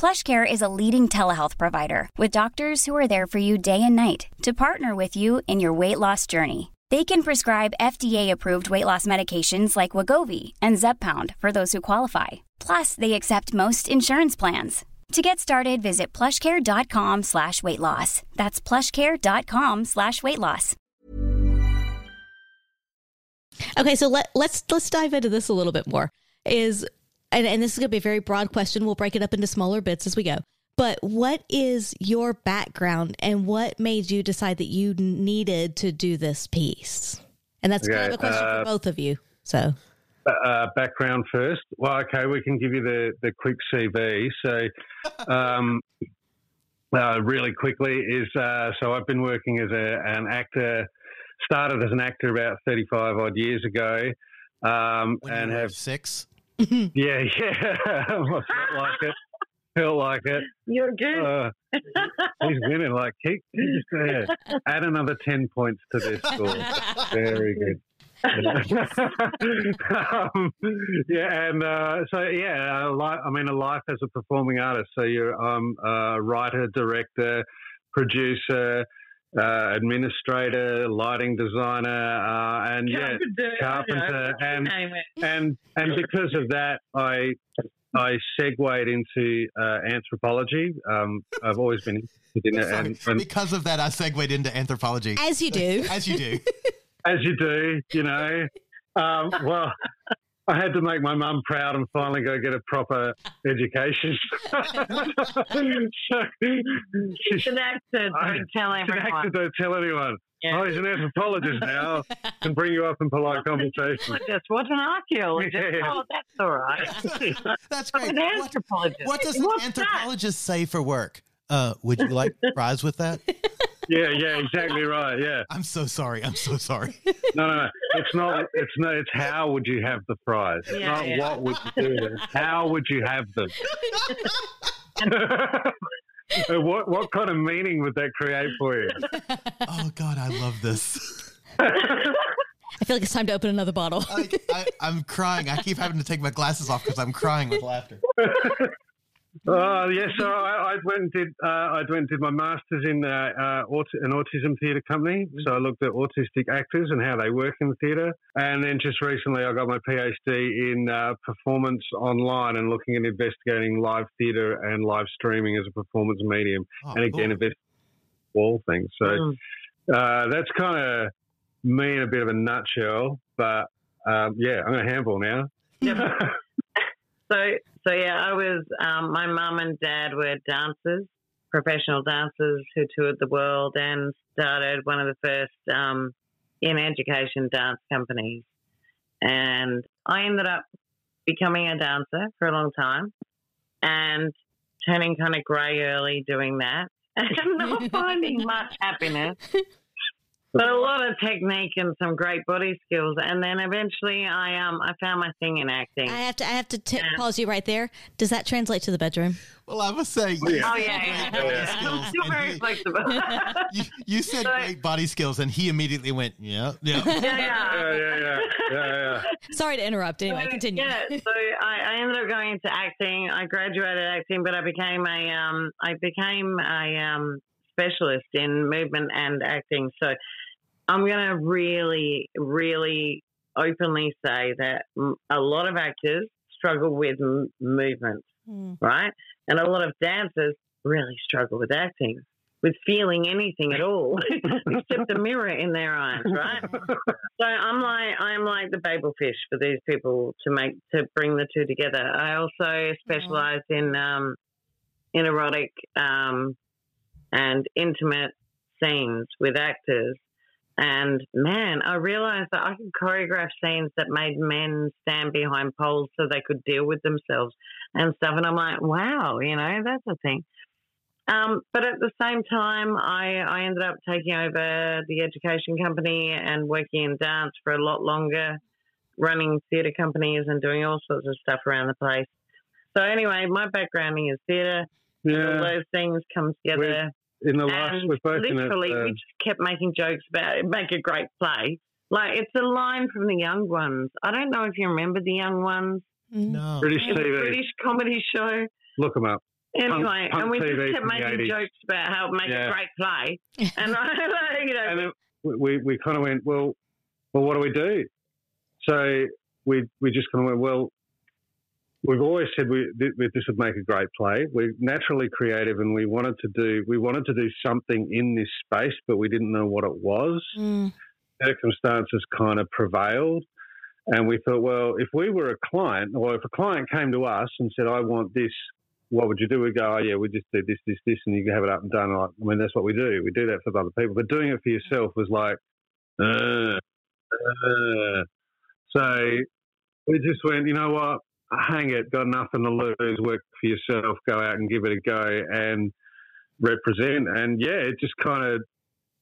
PlushCare is a leading telehealth provider with doctors who are there for you day and night to partner with you in your weight loss journey. They can prescribe FDA-approved weight loss medications like Wegovy and Zepbound for those who qualify. Plus, they accept most insurance plans. To get started, visit plushcare.com slash weight loss. That's plushcare.com slash weight loss. Okay, so let, let's let's dive into this a little bit more. Is and, and this is going to be a very broad question. We'll break it up into smaller bits as we go. But what is your background and what made you decide that you needed to do this piece? And that's kind of a question uh, for both of you. So, uh, background first. Well, okay, we can give you the, the quick CV. So, um, uh, really quickly is uh, so I've been working as a, an actor. Started as an actor about thirty five odd years ago, um, When and you have six. Yeah yeah I felt like it felt like it. You're good. Uh, he's winning. Like keep, keep just. Add another ten points to this score. Very good. um, yeah, and uh, so yeah, li- I mean, a life as a performing artist. So you're um, a writer, director, producer, uh, administrator, lighting designer, uh, and yeah, carpenter, and and and because of that, I I segued into uh, anthropology. Um, I've always been interested in it, and, and because of that, I segued into anthropology. as you do, As you do. as you do, you know. Um, well, I had to make my mum proud and finally go get a proper education. so, She's an actor. I- Don't tell she's an actor, everyone. don't tell anyone. Yeah. Oh, he's an anthropologist now. Can bring you up in polite conversation. Just what an archaeologist. Yeah. Oh, that's all right. That's I'm great. an What, anthropologist. what does an What's anthropologist say for work? Uh, would you like fries with that? Yeah, yeah, exactly right. Yeah. I'm so sorry. I'm so sorry. No, no, no. It's not. It's not. It's how would you have the fries? It's Yeah, not yeah. what would you do. It's how would you have them? What what kind of meaning would that create for you? Oh God, I love this. I feel like it's time to open another bottle. I, I, I'm crying. I keep having to take my glasses off because I'm crying with laughter. Oh yes, so I, I went and did uh, I went and did my masters in uh, uh, aut- an autism theatre company. So I looked at autistic actors and how they work in the theatre, and then just recently I got my PhD in uh, performance online and looking at investigating live theatre and live streaming as a performance medium, Oh, and again cool. invest all things. So Mm. uh, that's kind of me in a bit of a nutshell. But um, yeah, I'm going to handball now. So, so yeah, I was. Um, my mum and dad were dancers, professional dancers who toured the world and started one of the first um, in education dance companies. And I ended up becoming a dancer for a long time and turning kind of grey early doing that and not finding much happiness. But a lot of technique and some great body skills, and then eventually I um I found my thing in acting. I have to. I have to t- Yeah. pause you right there. Does that translate to the bedroom? Well, I must say, yeah. Oh yeah, yeah, yeah. I'm still very he- flexible. you, you said So- great body skills, and he immediately went, "Yeah, yeah." yeah, Yeah, yeah. yeah, yeah, yeah, yeah. Sorry to interrupt. Anyway, So, continue. Yeah, so I, I ended up going into acting. I graduated acting, but I became a um I became a um specialist in movement and acting. So I'm going to really, really openly say that mm, a lot of actors struggle with m- movement. Hmm. right? And a lot of dancers really struggle with acting. with feeling anything at all except the mirror in their eyes, right? so I'm like I'm like the babel fish for these people to make to bring the two together. I also specialize in um, in erotic um, and intimate scenes with actors. And man, I realized that I could choreograph scenes that made men stand behind poles so they could deal with themselves and stuff. And I'm like, wow, you know, that's a thing. Um, but at the same time, I, I ended up taking over the education company and working in dance for a lot longer, running theatre companies and doing all sorts of stuff around the place. So anyway, my backgrounding is theatre. Yeah. All those things come together. In the last, and we're both in it. literally, uh, we just kept making jokes about it, make a great play. Like it's a line from the Young Ones. I don't know if you remember the Young Ones. No. British It's a TV. British comedy show. Look them up. Anyway, punk and we TV just kept making jokes about how it make Yeah. a great play. And I, you know, and then we we kind of went, well, well, what do we do? So we we just kind of went, well, we've always said we th- this would make a great play. We're naturally creative, and we wanted to do we wanted to do something in this space, but we didn't know what it was. Mm. Circumstances kind of prevailed. And we thought, well, if we were a client, or if a client came to us and said, I want this, what would you do? We'd go, oh, yeah, we just do this, this, this, and you can have it up and done. Like, I mean, that's what we do. We do that for other people. But doing it for yourself was like, uh, uh. so we just went, you know what? Hang it, got nothing to lose. Work for yourself. Go out and give it a go and represent. And yeah, it just kind of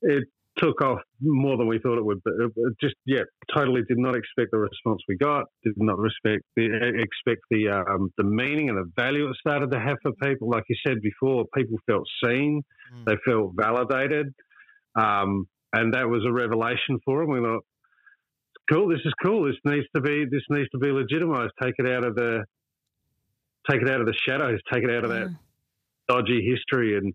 it took off more than we thought it would. But it, just yeah, totally did not expect the response we got. Did not respect the expect the um, the meaning and the value it started to have for people. Like you said before, people felt seen, Mm. they felt validated, um, and that was a revelation for them. We thought, cool, this is cool. This needs to be this needs to be legitimized. Take it out of the take it out of the shadows. Take it out of that mm. dodgy history and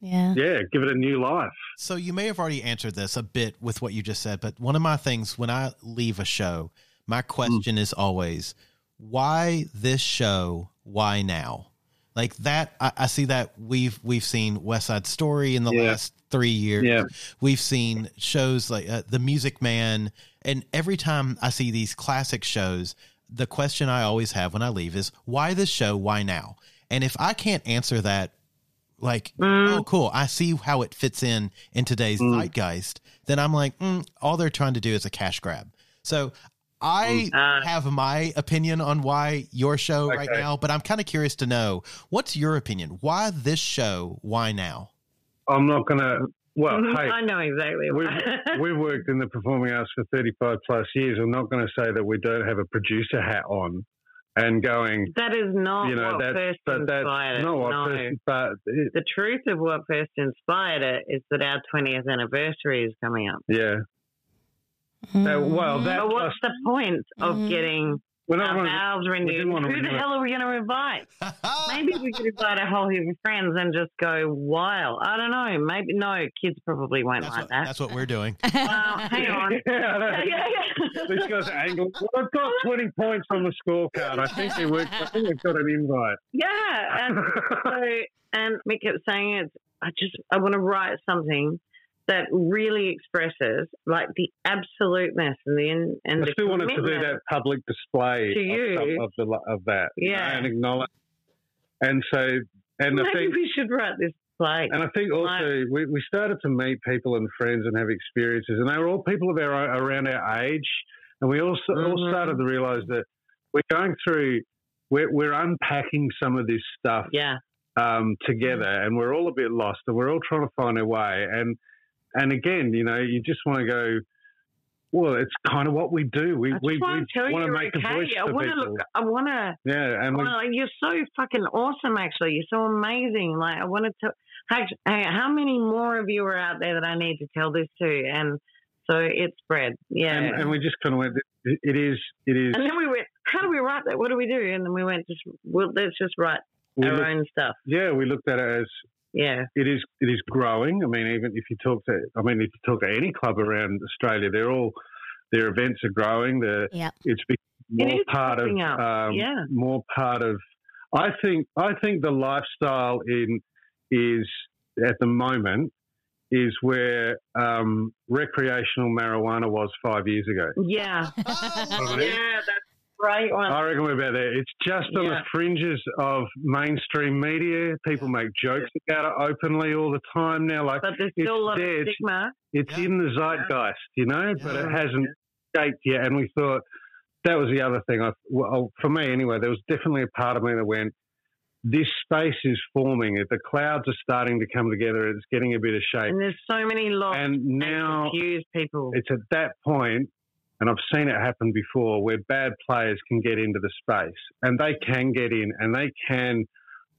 Yeah. yeah, give it a new life. So you may have already answered this a bit with what you just said, but one of my things when I leave a show, my mm. question is always, why this show? Why now? Like that, I, I see that we've we've seen West Side Story in the Yeah. last three years. Yeah. We've seen shows like uh, The Music Man, and every time I see these classic shows, the question I always have when I leave is, why this show? Why now? And if I can't answer that like oh cool i see how it fits in in today's zeitgeist then i'm like mm, all they're trying to do is a cash grab so i Uh. have my opinion on why your show right now but i'm kind of curious to know what's your opinion why this show why now I'm not going to. Well, Mhm, hey, I know exactly. we've, why. we've worked in the performing arts for 35 plus years. I'm not going to say that we don't have a producer hat on and going, that is not you know, what that's, first but that's inspired it. not what no. first, but it, the truth of what first inspired it is that our 20th anniversary is coming up. yeah. Uh, well, that But what's the point of Mhm. getting we're our gonna- vows renewed? didn't Who the it. hell are we going to invite? Maybe we could invite a whole heap of friends and just go wild. I don't know. Maybe no kids probably won't that's like what, that. that's what we're doing Well, hang on. Yeah, I know. yeah, yeah. This guy's angle. Well, I've got 20 points on the scorecard. I think we worked, I think we've got an invite. Yeah, and so and Mick kept saying it. I just I want to write something that really expresses like the absoluteness and the and I the still wanted to do that public display To of, you. some- of, the, of that. you know, Yeah. and acknowledge. And so, and I Maybe think, we should write this play. and I think also we, we started to meet people and friends and have experiences, and they were all people of our around our age, and we also all Mhm. started to realise that we're going through, we're, we're unpacking some of this stuff yeah, um, together, and we're all a bit lost, and we're all trying to find our way. And and again, you know, you just want to go. Well, it's kind of what we do. We we, want we to want to make okay, a voice I for want to people. look. I want to. yeah, and we, Well, you're so fucking awesome. Actually, you're so amazing. Like I wanted to. Hey, hey, how many more of you are out there that I need to tell this to? And so it spread. Yeah. and, and we just kind of went. It it is. It is. And then we went, how do we write that? What do we do? And then we went, just well, let's just write We our looked- own stuff. yeah, we looked at it as Yeah. it is. It is growing. I mean, even if you talk to, I mean, if you talk to any club around Australia, they're all their events are growing. The Yep. it's become It more part of up. um, Yeah. more part of. I think I think the lifestyle in is at the moment is where um, recreational marijuana was five years ago. Yeah. Oh, yeah, that's a great one. I reckon we're about there. It's just on the fringes of mainstream media. People make jokes about it openly all the time now. Like But there's it's still a lot there. of It's- stigma. It's in the zeitgeist, you know, but it hasn't shaped yet. And we thought that was the other thing. I, well, for me anyway, there was definitely a part of me that went, this space is forming. The clouds are starting to come together. It's getting a bit of shape. And there's so many lost And now confused people. it's at that point, and I've seen it happen before, where bad players can get into the space and they can get in and they can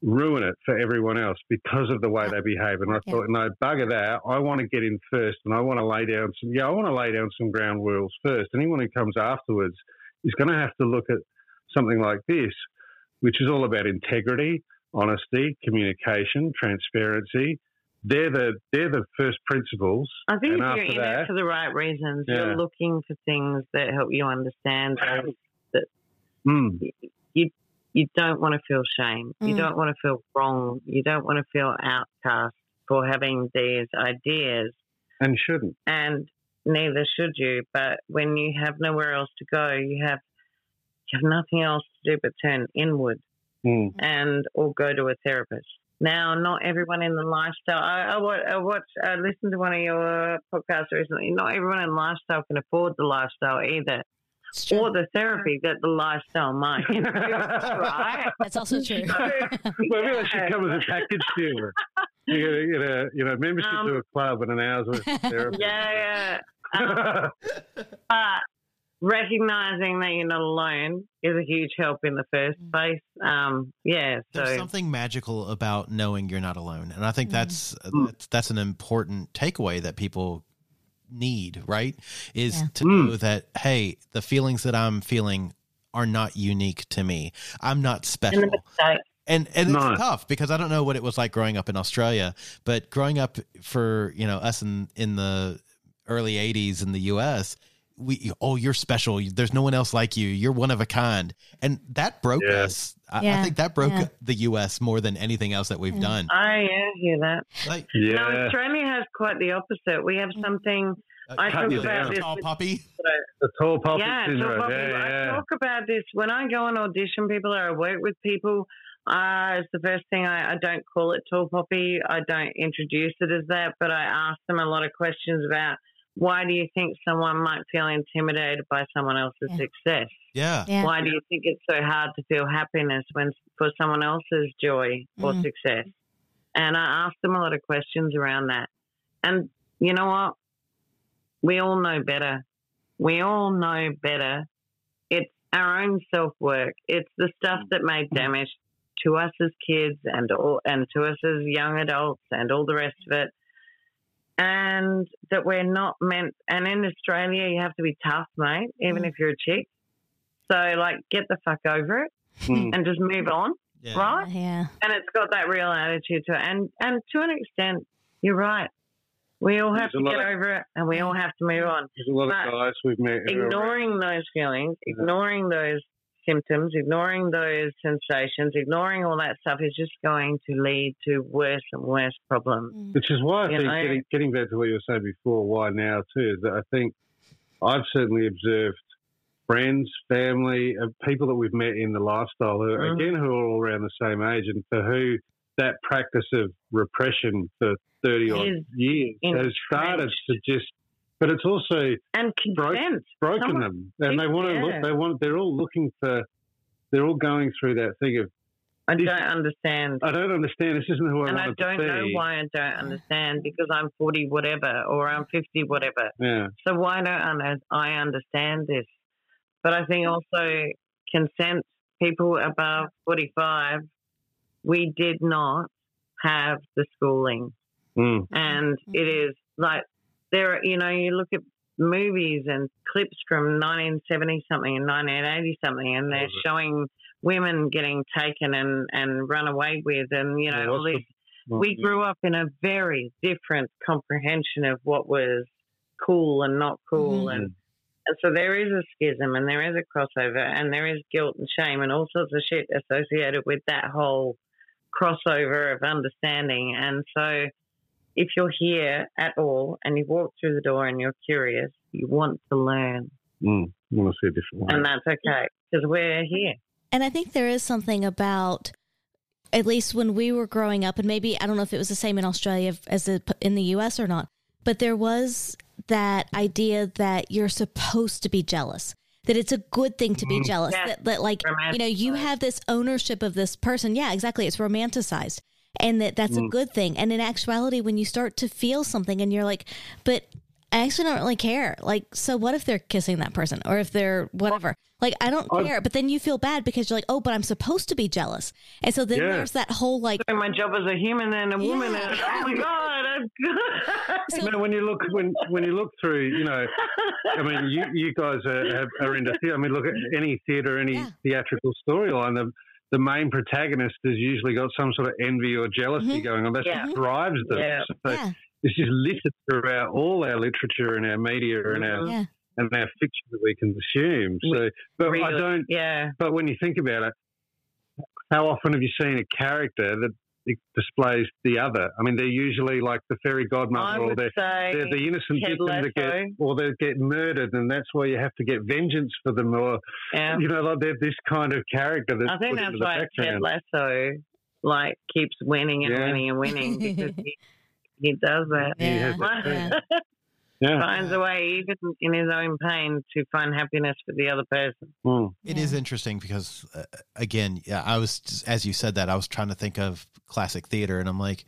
ruin it for everyone else because of the way they behave. And I Yeah. thought, no, bugger that. I want to get in first and I want to lay down some, yeah, I want to lay down some ground rules first. Anyone who comes afterwards is going to have to look at something like this, which is all about integrity, honesty, communication, transparency. They're the they're the first principles. I think and if you're in that, it for the right reasons, Yeah. you're looking for things that help you understand those that mm, you you don't want to feel shame. You Mm. don't want to feel wrong. You don't want to feel outcast for having these ideas, and shouldn't. and neither should you. But when you have nowhere else to go, you have you have nothing else to do but turn inward Mm. and or go to a therapist. Now, not everyone in the lifestyle. I, I, wa- I watched, I listened to one of your podcasts recently. Not everyone in lifestyle can afford the lifestyle either, or the therapy that the lifestyle might. right? That's also true. Maybe that should come as a package deal. You get a, get a you know membership Um, to a club and an hour's worth of therapy. Yeah, yeah. Um, but recognizing that you're not alone is a huge help in the first place. Um, yeah, so There's something magical about knowing you're not alone, and I think that's Mm. that's that's an important takeaway that people need. Right? Is Yeah. to Mm. know that hey, the feelings that I'm feeling are not unique to me. I'm not special. And and No. it's tough because I don't know what it was like growing up in Australia, but growing up for you know us in in the early '80s in the U.S. We oh you're special. There's no one else like you. You're one of a kind, and that broke Yeah. us. I, I think that broke Yeah. the U.S. more than anything else that we've done. I yeah, hear that. Like yeah. No, Australia has quite the opposite. We have something. I talk about down. this. tall with- puppy. the tall poppy yeah, syndrome. talk about, yeah, I talk about this when I go and audition people or I work with people. Uh, it's the first thing I, I don't call it tall poppy. I don't introduce it as that, but I ask them a lot of questions about why do you think someone might feel intimidated by someone else's Yeah. success? Yeah. Yeah. Why do you think it's so hard to feel happiness when for someone else's joy or Mm. success? And I asked them a lot of questions around that. And you know what? We all know better. We all know better. It's our own self work. It's the stuff that made damage to us as kids and all, and to us as young adults and all the rest of it. And that we're not meant. And in Australia, you have to be tough, mate, even Mm. if you're a chick. So, like, get the fuck over it Mm. and just move on, Yeah. right? Yeah. And it's got that real attitude to it. And and to an extent, you're right. We all have There's to get lot- over it, and we all have to move on. There's a lot But of guys we've met. Ignoring those feelings, ignoring those symptoms, ignoring those sensations, ignoring all that stuff is just going to lead to worse and worse problems. Mm. Which is why I You think, know? getting, getting back to what you were saying before, why now too, is that I think I've certainly observed friends, family, uh, people that we've met in the lifestyle who, Mhm. again, who are all around the same age and for who that practice of repression for 30 odd years has started to just, but it's also And Broke- broken Someone- them. And they want to Yeah. look, they want, they're all looking for, they're all going through that thing of, I This- don't understand. I don't understand, this isn't who I and I don't to know why I don't understand because I'm 40 whatever or I'm 50 whatever. Yeah. So why don't I I understand this? But I think also consent, people above 45, we did not have the schooling. Mm. And it is like, there, are- you know, you look at movies and clips from 1970 something and 1980 something, and they're showing women getting taken and, and run away with, and, you know, Well, all what's this the- we grew up in a very different comprehension of what was cool and not cool Mhm. and and so there is a schism and there is a crossover and there is guilt and shame and all sorts of shit associated with that whole crossover of understanding and so if you're here at all and you walk through the door and you're curious, you want to learn, Mm, I want to see a different way. and that's okay because we're here. And I think there is something about, at least when we were growing up, and maybe I don't know if it was the same in Australia as in the US or not, but there was that idea that you're supposed to be jealous. That it's a good thing to be jealous. Yeah. That, that like you know you have this ownership of this person. Yeah, exactly. It's romanticized, and that that's a mm. good thing. And in actuality, when you start to feel something, and you're like, but I actually don't really care. Like, so what if they're kissing that person or if they're whatever? Like, I don't care. But then you feel bad because you're like, oh, but I'm supposed to be jealous. And so then Yeah. there's that whole like, Doing my job as a human and a woman. Yeah. And, oh my god! I'm You know, when you look when when you look through, you know, I mean, you you guys are, have- are into theatre. I mean, look at any theatre, any Yeah. theatrical storyline. The the main protagonist has usually got some sort of envy or jealousy Mhm. going on. That's Yeah. what drives them. Yeah. So yeah, it's just littered throughout all our literature and our media and our yeah, and our fiction that we consume. So, but I don't. Yeah. But when you think about it, how often have you seen a character that it displays the other? I mean, they're usually like the fairy godmother, or they're, they're the innocent Ted victim that get, or they get murdered, and that's why you have to get vengeance for them, or yeah. you know, like they're this kind of character that's I think that's into the why Ted. Lasso like keeps winning and Yeah. winning and winning because he, he does that. He has yeah, that yeah. Yeah. Finds a way, even in his own pain, to find happiness for the other person. Mm. It is interesting because, uh, again, yeah, I was just, as you said that I was trying to think of classic theater, and I'm like,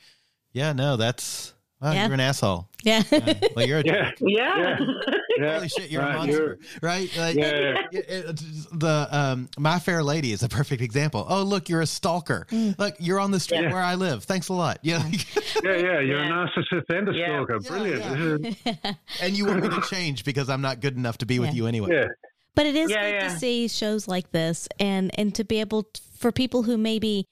yeah, no, that's wow, Yeah. you're an asshole. yeah. Yeah. Well, you're a Yeah. Yeah. Yeah. holy shit, you're a Right, monster, right? Like, Yeah, yeah. it- it- the um, My Fair Lady is a perfect example. Oh, look, you're a stalker. Look, you're on the street Yeah. where I live. Thanks a lot. Yeah, Yeah, yeah, you're Yeah. a narcissist and a Yeah. stalker. Yeah, Brilliant. yeah. and you want me to change because I'm not good enough to be with you anyway. Yeah. But it is Yeah, good yeah. to see shows like this and and to be able t for people who maybe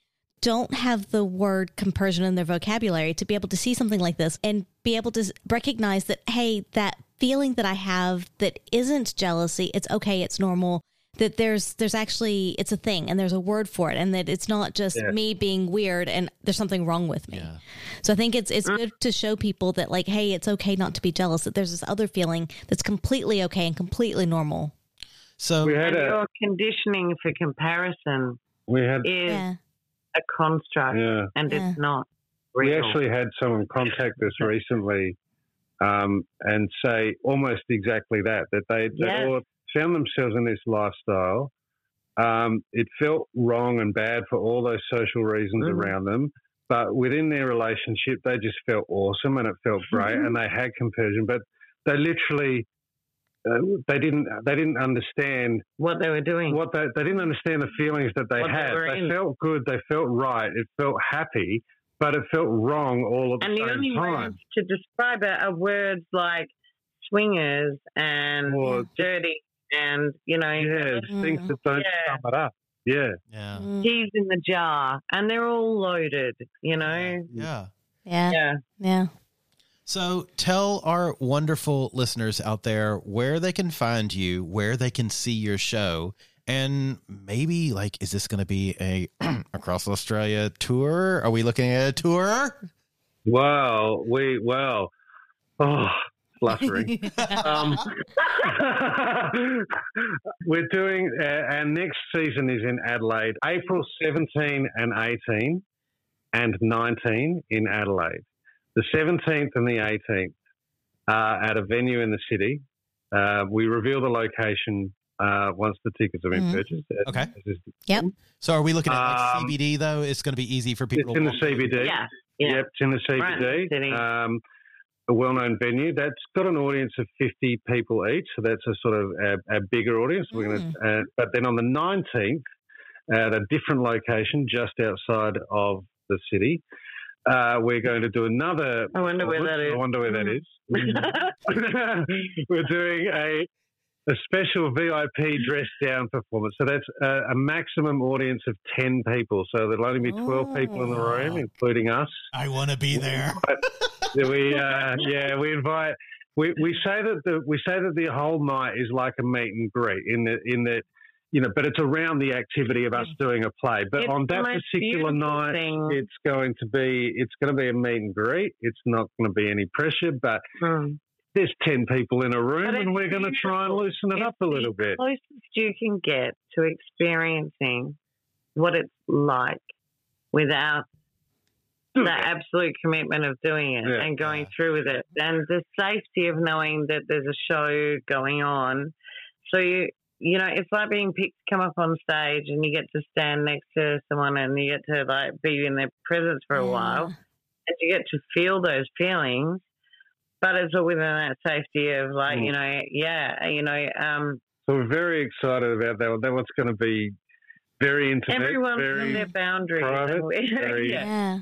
don't have the word compersion in their vocabulary to be able to see something like this and be able to recognize that hey that feeling that I have that isn't jealousy it's okay it's normal that there's there's actually it's a thing and there's a word for it and that it's not just Yeah. me being weird and there's something wrong with me. Yeah. So I think it's it's good to show people that like hey it's okay not to be jealous that there's this other feeling that's completely okay and completely normal. So We had a your conditioning for comparison we had is Yeah. A construct, yeah. and Yeah. it's not. We actually had someone contact us recently um, and say almost exactly that that they they Yes. all found themselves in this lifestyle. Um, it felt wrong and bad for all those social reasons Mhm. around them, but within their relationship, they just felt awesome and it felt great, Mhm. and they had compersion. But they literally uh, they didn't they didn't understand what they were doing. what they they didn't understand the feelings that they What had. were They felt good, they felt right, it felt happy, but it felt wrong all at the time. and the only time. words to describe it are words like swingers and Or- dirty and, you know, Yeah, things that don't Yeah. sum it up. Yeah. yeah, Mm, keys in the jar. And they're all loaded, you know? yeah. yeah. Yeah. Yeah. So tell our wonderful listeners out there where they can find you, where they can see your show, and maybe like, is this going to be a across Australia tour? Are we looking at a tour? Well, we well, oh, fluttering. um, we're doing uh, our next season is in Adelaide, April 17 and 18, and 19 in Adelaide. The 17th and the 18th are at a venue in the city. Uh, we reveal the location uh, once the tickets have been Mhm. purchased. Okay. Yep. So are we looking at like Um, CBD though? It's going to be easy for people. It's people. in the to walk to. CBD. Yeah. Yeah. Yep, it's in the Right in the CBD. city. um, a well-known venue that's got an audience of 50 people each, so that's a sort of a, a bigger audience. We're going to, uh, but then on the 19th, at a different location just outside of the city, uh, we're going to do another. I wonder where that is. I wonder where that is. we're doing a a special VIP dress down performance. So that's a, a maximum audience of 10 people. So there'll only be 12 people in the room, Oh. including us. I want to be there. Yeah, we uh, yeah we invite we, we say that the we say that the whole night is like a meet and greet in the in that you know, but it's around the activity of us doing a play. But It's on that particular night, thing. it's going to be it's going to be a meet and greet. It's not going to be any pressure, but Mm. there's ten people in a room, and we're going to try and loosen it up a little the bit. Closest you can get to experiencing what it's like without the absolute commitment of doing it Yeah. and going through with it, and the safety of knowing that there's a show going on. So you, you know, it's like being picked to come up on stage, and you get to stand next to someone, and you get to like be in their presence for a while, and you get to feel those feelings. But it's all within that safety of like, Mm. you know, yeah, you know, um, So we're very excited about that. one. That one's going to be very intimate, everyone's very, in their boundaries. private, and we- very- yeah.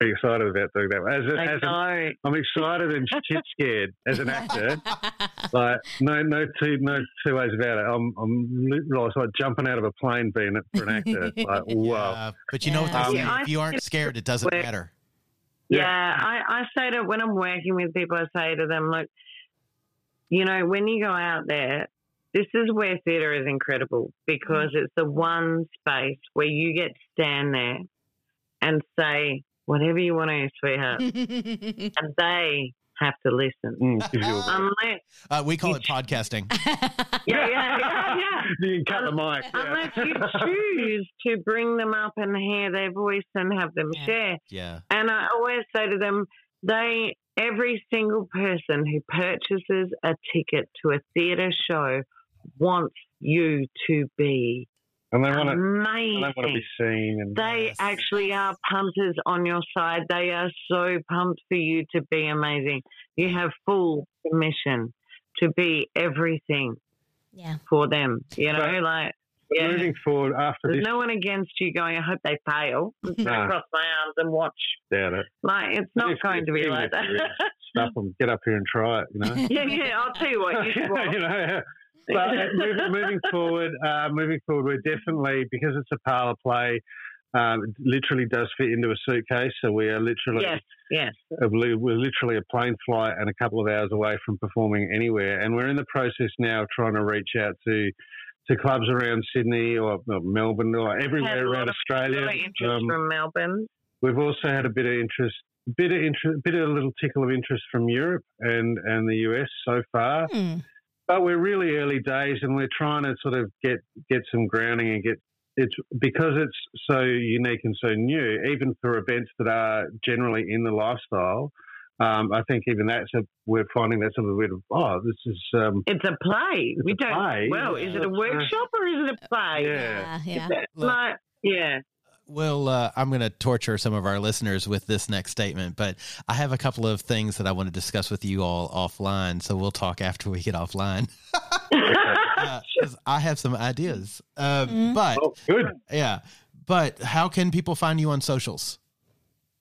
Yeah. excited about doing that. As, a, I as an, know. I'm excited and shit scared as an actor. like no, no two, no two ways about it. I'm, I'm literally like jumping out of a plane being it for an actor. Like wow. Uh, but you know what Yeah. they say? Yeah, if you aren't scared, it doesn't we're- matter. Yeah, I, I say to when I'm working with people, I say to them, look, you know, when you go out there, this is where theatre is incredible because it's the one space where you get to stand there and say whatever you want to, sweetheart, and they have to listen. Mm, give you a- Unless, Uh, we call it podcasting. yeah, yeah, yeah, yeah. you can cut the mic. yeah. Unless you choose to bring them up and hear their voice and have them Yeah. share. Yeah. And I always say to them, they every single person who purchases a ticket to a theatre show wants you to be And they want to, and amazing. they want to be seen. And They Yes. actually are punters on your side. They are so pumped for you to be amazing. You have full permission to be everything yeah. for them. You know, But like yeah. moving forward after There's this, no one against you going, I hope they fail. No. Cross my arms and watch. doubt it. Like, it's not If- going to be like that. Stuff them. Get up here and try it. You know. yeah, yeah, I'll tell you what. You swap. you know. But moving, moving forward, uh, moving forward, we're definitely because it's a parlor play. Um, it literally does fit into a suitcase, so we are literally yes, yes. we- we're literally a plane flight and a couple of hours away from performing anywhere. And we're in the process now of trying to reach out to to clubs around Sydney or, or Melbourne or everywhere around Australia. interest Um, from Melbourne. We've also had a bit of interest, bit of interest, bit of a little tickle of interest from Europe and and the US so far. Hmm. But we're really early days, and we're trying to sort of get get some grounding and get it's because it's so unique and so new. Even for events that are generally in the lifestyle, um, I think even that's a we're finding that's a little bit of oh, this is um, It's a play. It's we a don't. play. Well, is it a workshop or is it a play? yeah. Yeah. Yeah. Look, Like, yeah. Well, uh, I'm going to torture some of our listeners with this next statement, but I have a couple of things that I want to discuss with you all offline. So we'll talk after we get offline. Uh, 'cause I have some ideas. Um, Mhm. But Oh, good. yeah, but how can people find you on socials?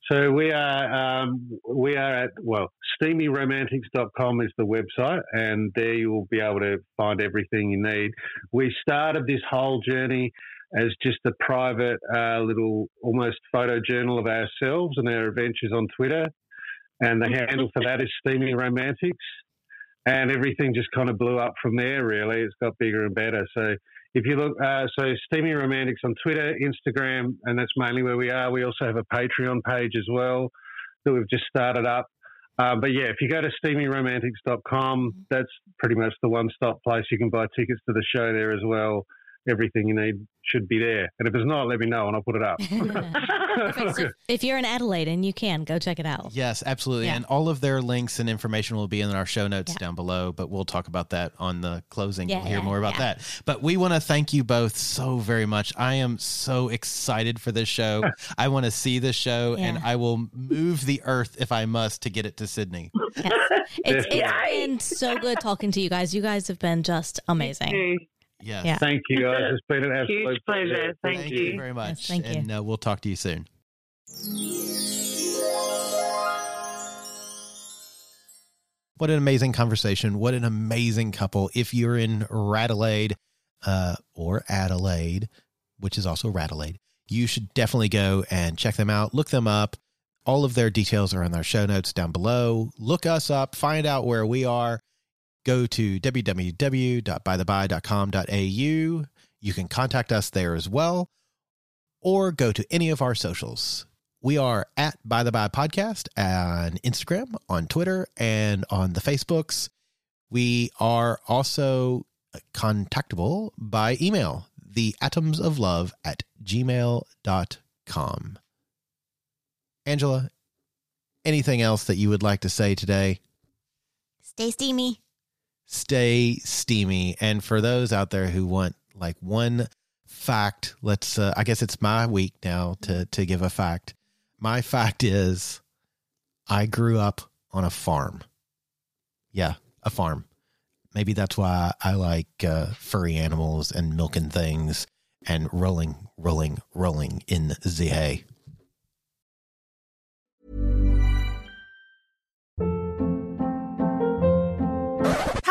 So we are um, we are at well steamyromantics.com is the website and there you will be able to find everything you need. We started this whole journey as just a private uh, little almost photo journal of ourselves and our adventures on Twitter and the handle for that is Steamy Romantics and everything just kind of blew up from there really. It's got bigger and better. So if you look, uh, so Steamy Romantics on Twitter, Instagram, and that's mainly where we are. We also have a Patreon page as well that we've just started up. Uh, but yeah, if you go to steamyromantics.com, that's pretty much the one stop place. You can buy tickets to the show there as well. Everything you need should be there. And if it's not, let me know and I'll put it up. Perfect. So if you're in Adelaide and you can, go check it out. Yes, absolutely. Yeah. And all of their links and information will be in our show notes Yeah. down below, but we'll talk about that on the closing. Yeah, we'll hear yeah, more about yeah. that. But we want to thank you both so very much. I am so excited for this show. I want to see this show and I will move the earth if I must to get it to Sydney. Yes. It's, it's Yay. been so good talking to you guys. You guys have been just amazing. Yes. Yeah. Thank you guys. It's been an absolute Huge pleasure. Thank, Thank you. you very much. thank you. and uh, we'll talk to you soon. What an amazing conversation. What an amazing couple. If you're in Radelaide uh, or Adelaide, which is also Radelaide, you should definitely go and check them out. Look them up. All of their details are in our show notes down below. Look us up, find out where we are. Go to www.bythebi.com.au. You can contact us there as well, or go to any of our socials. We are at By the Bi Podcast on Instagram, on Twitter, and on the Facebooks. We are also contactable by email, the atoms of love at gmail.com. Angela, anything else that you would like to say today? Stay steamy. Stay steamy. And for those out there who want like one fact, let's uh, I guess it's my week now to to give a fact. My fact is I grew up on a farm. Yeah, a farm. Maybe that's why I like uh, furry animals and milking things and rolling, rolling, rolling in the hay.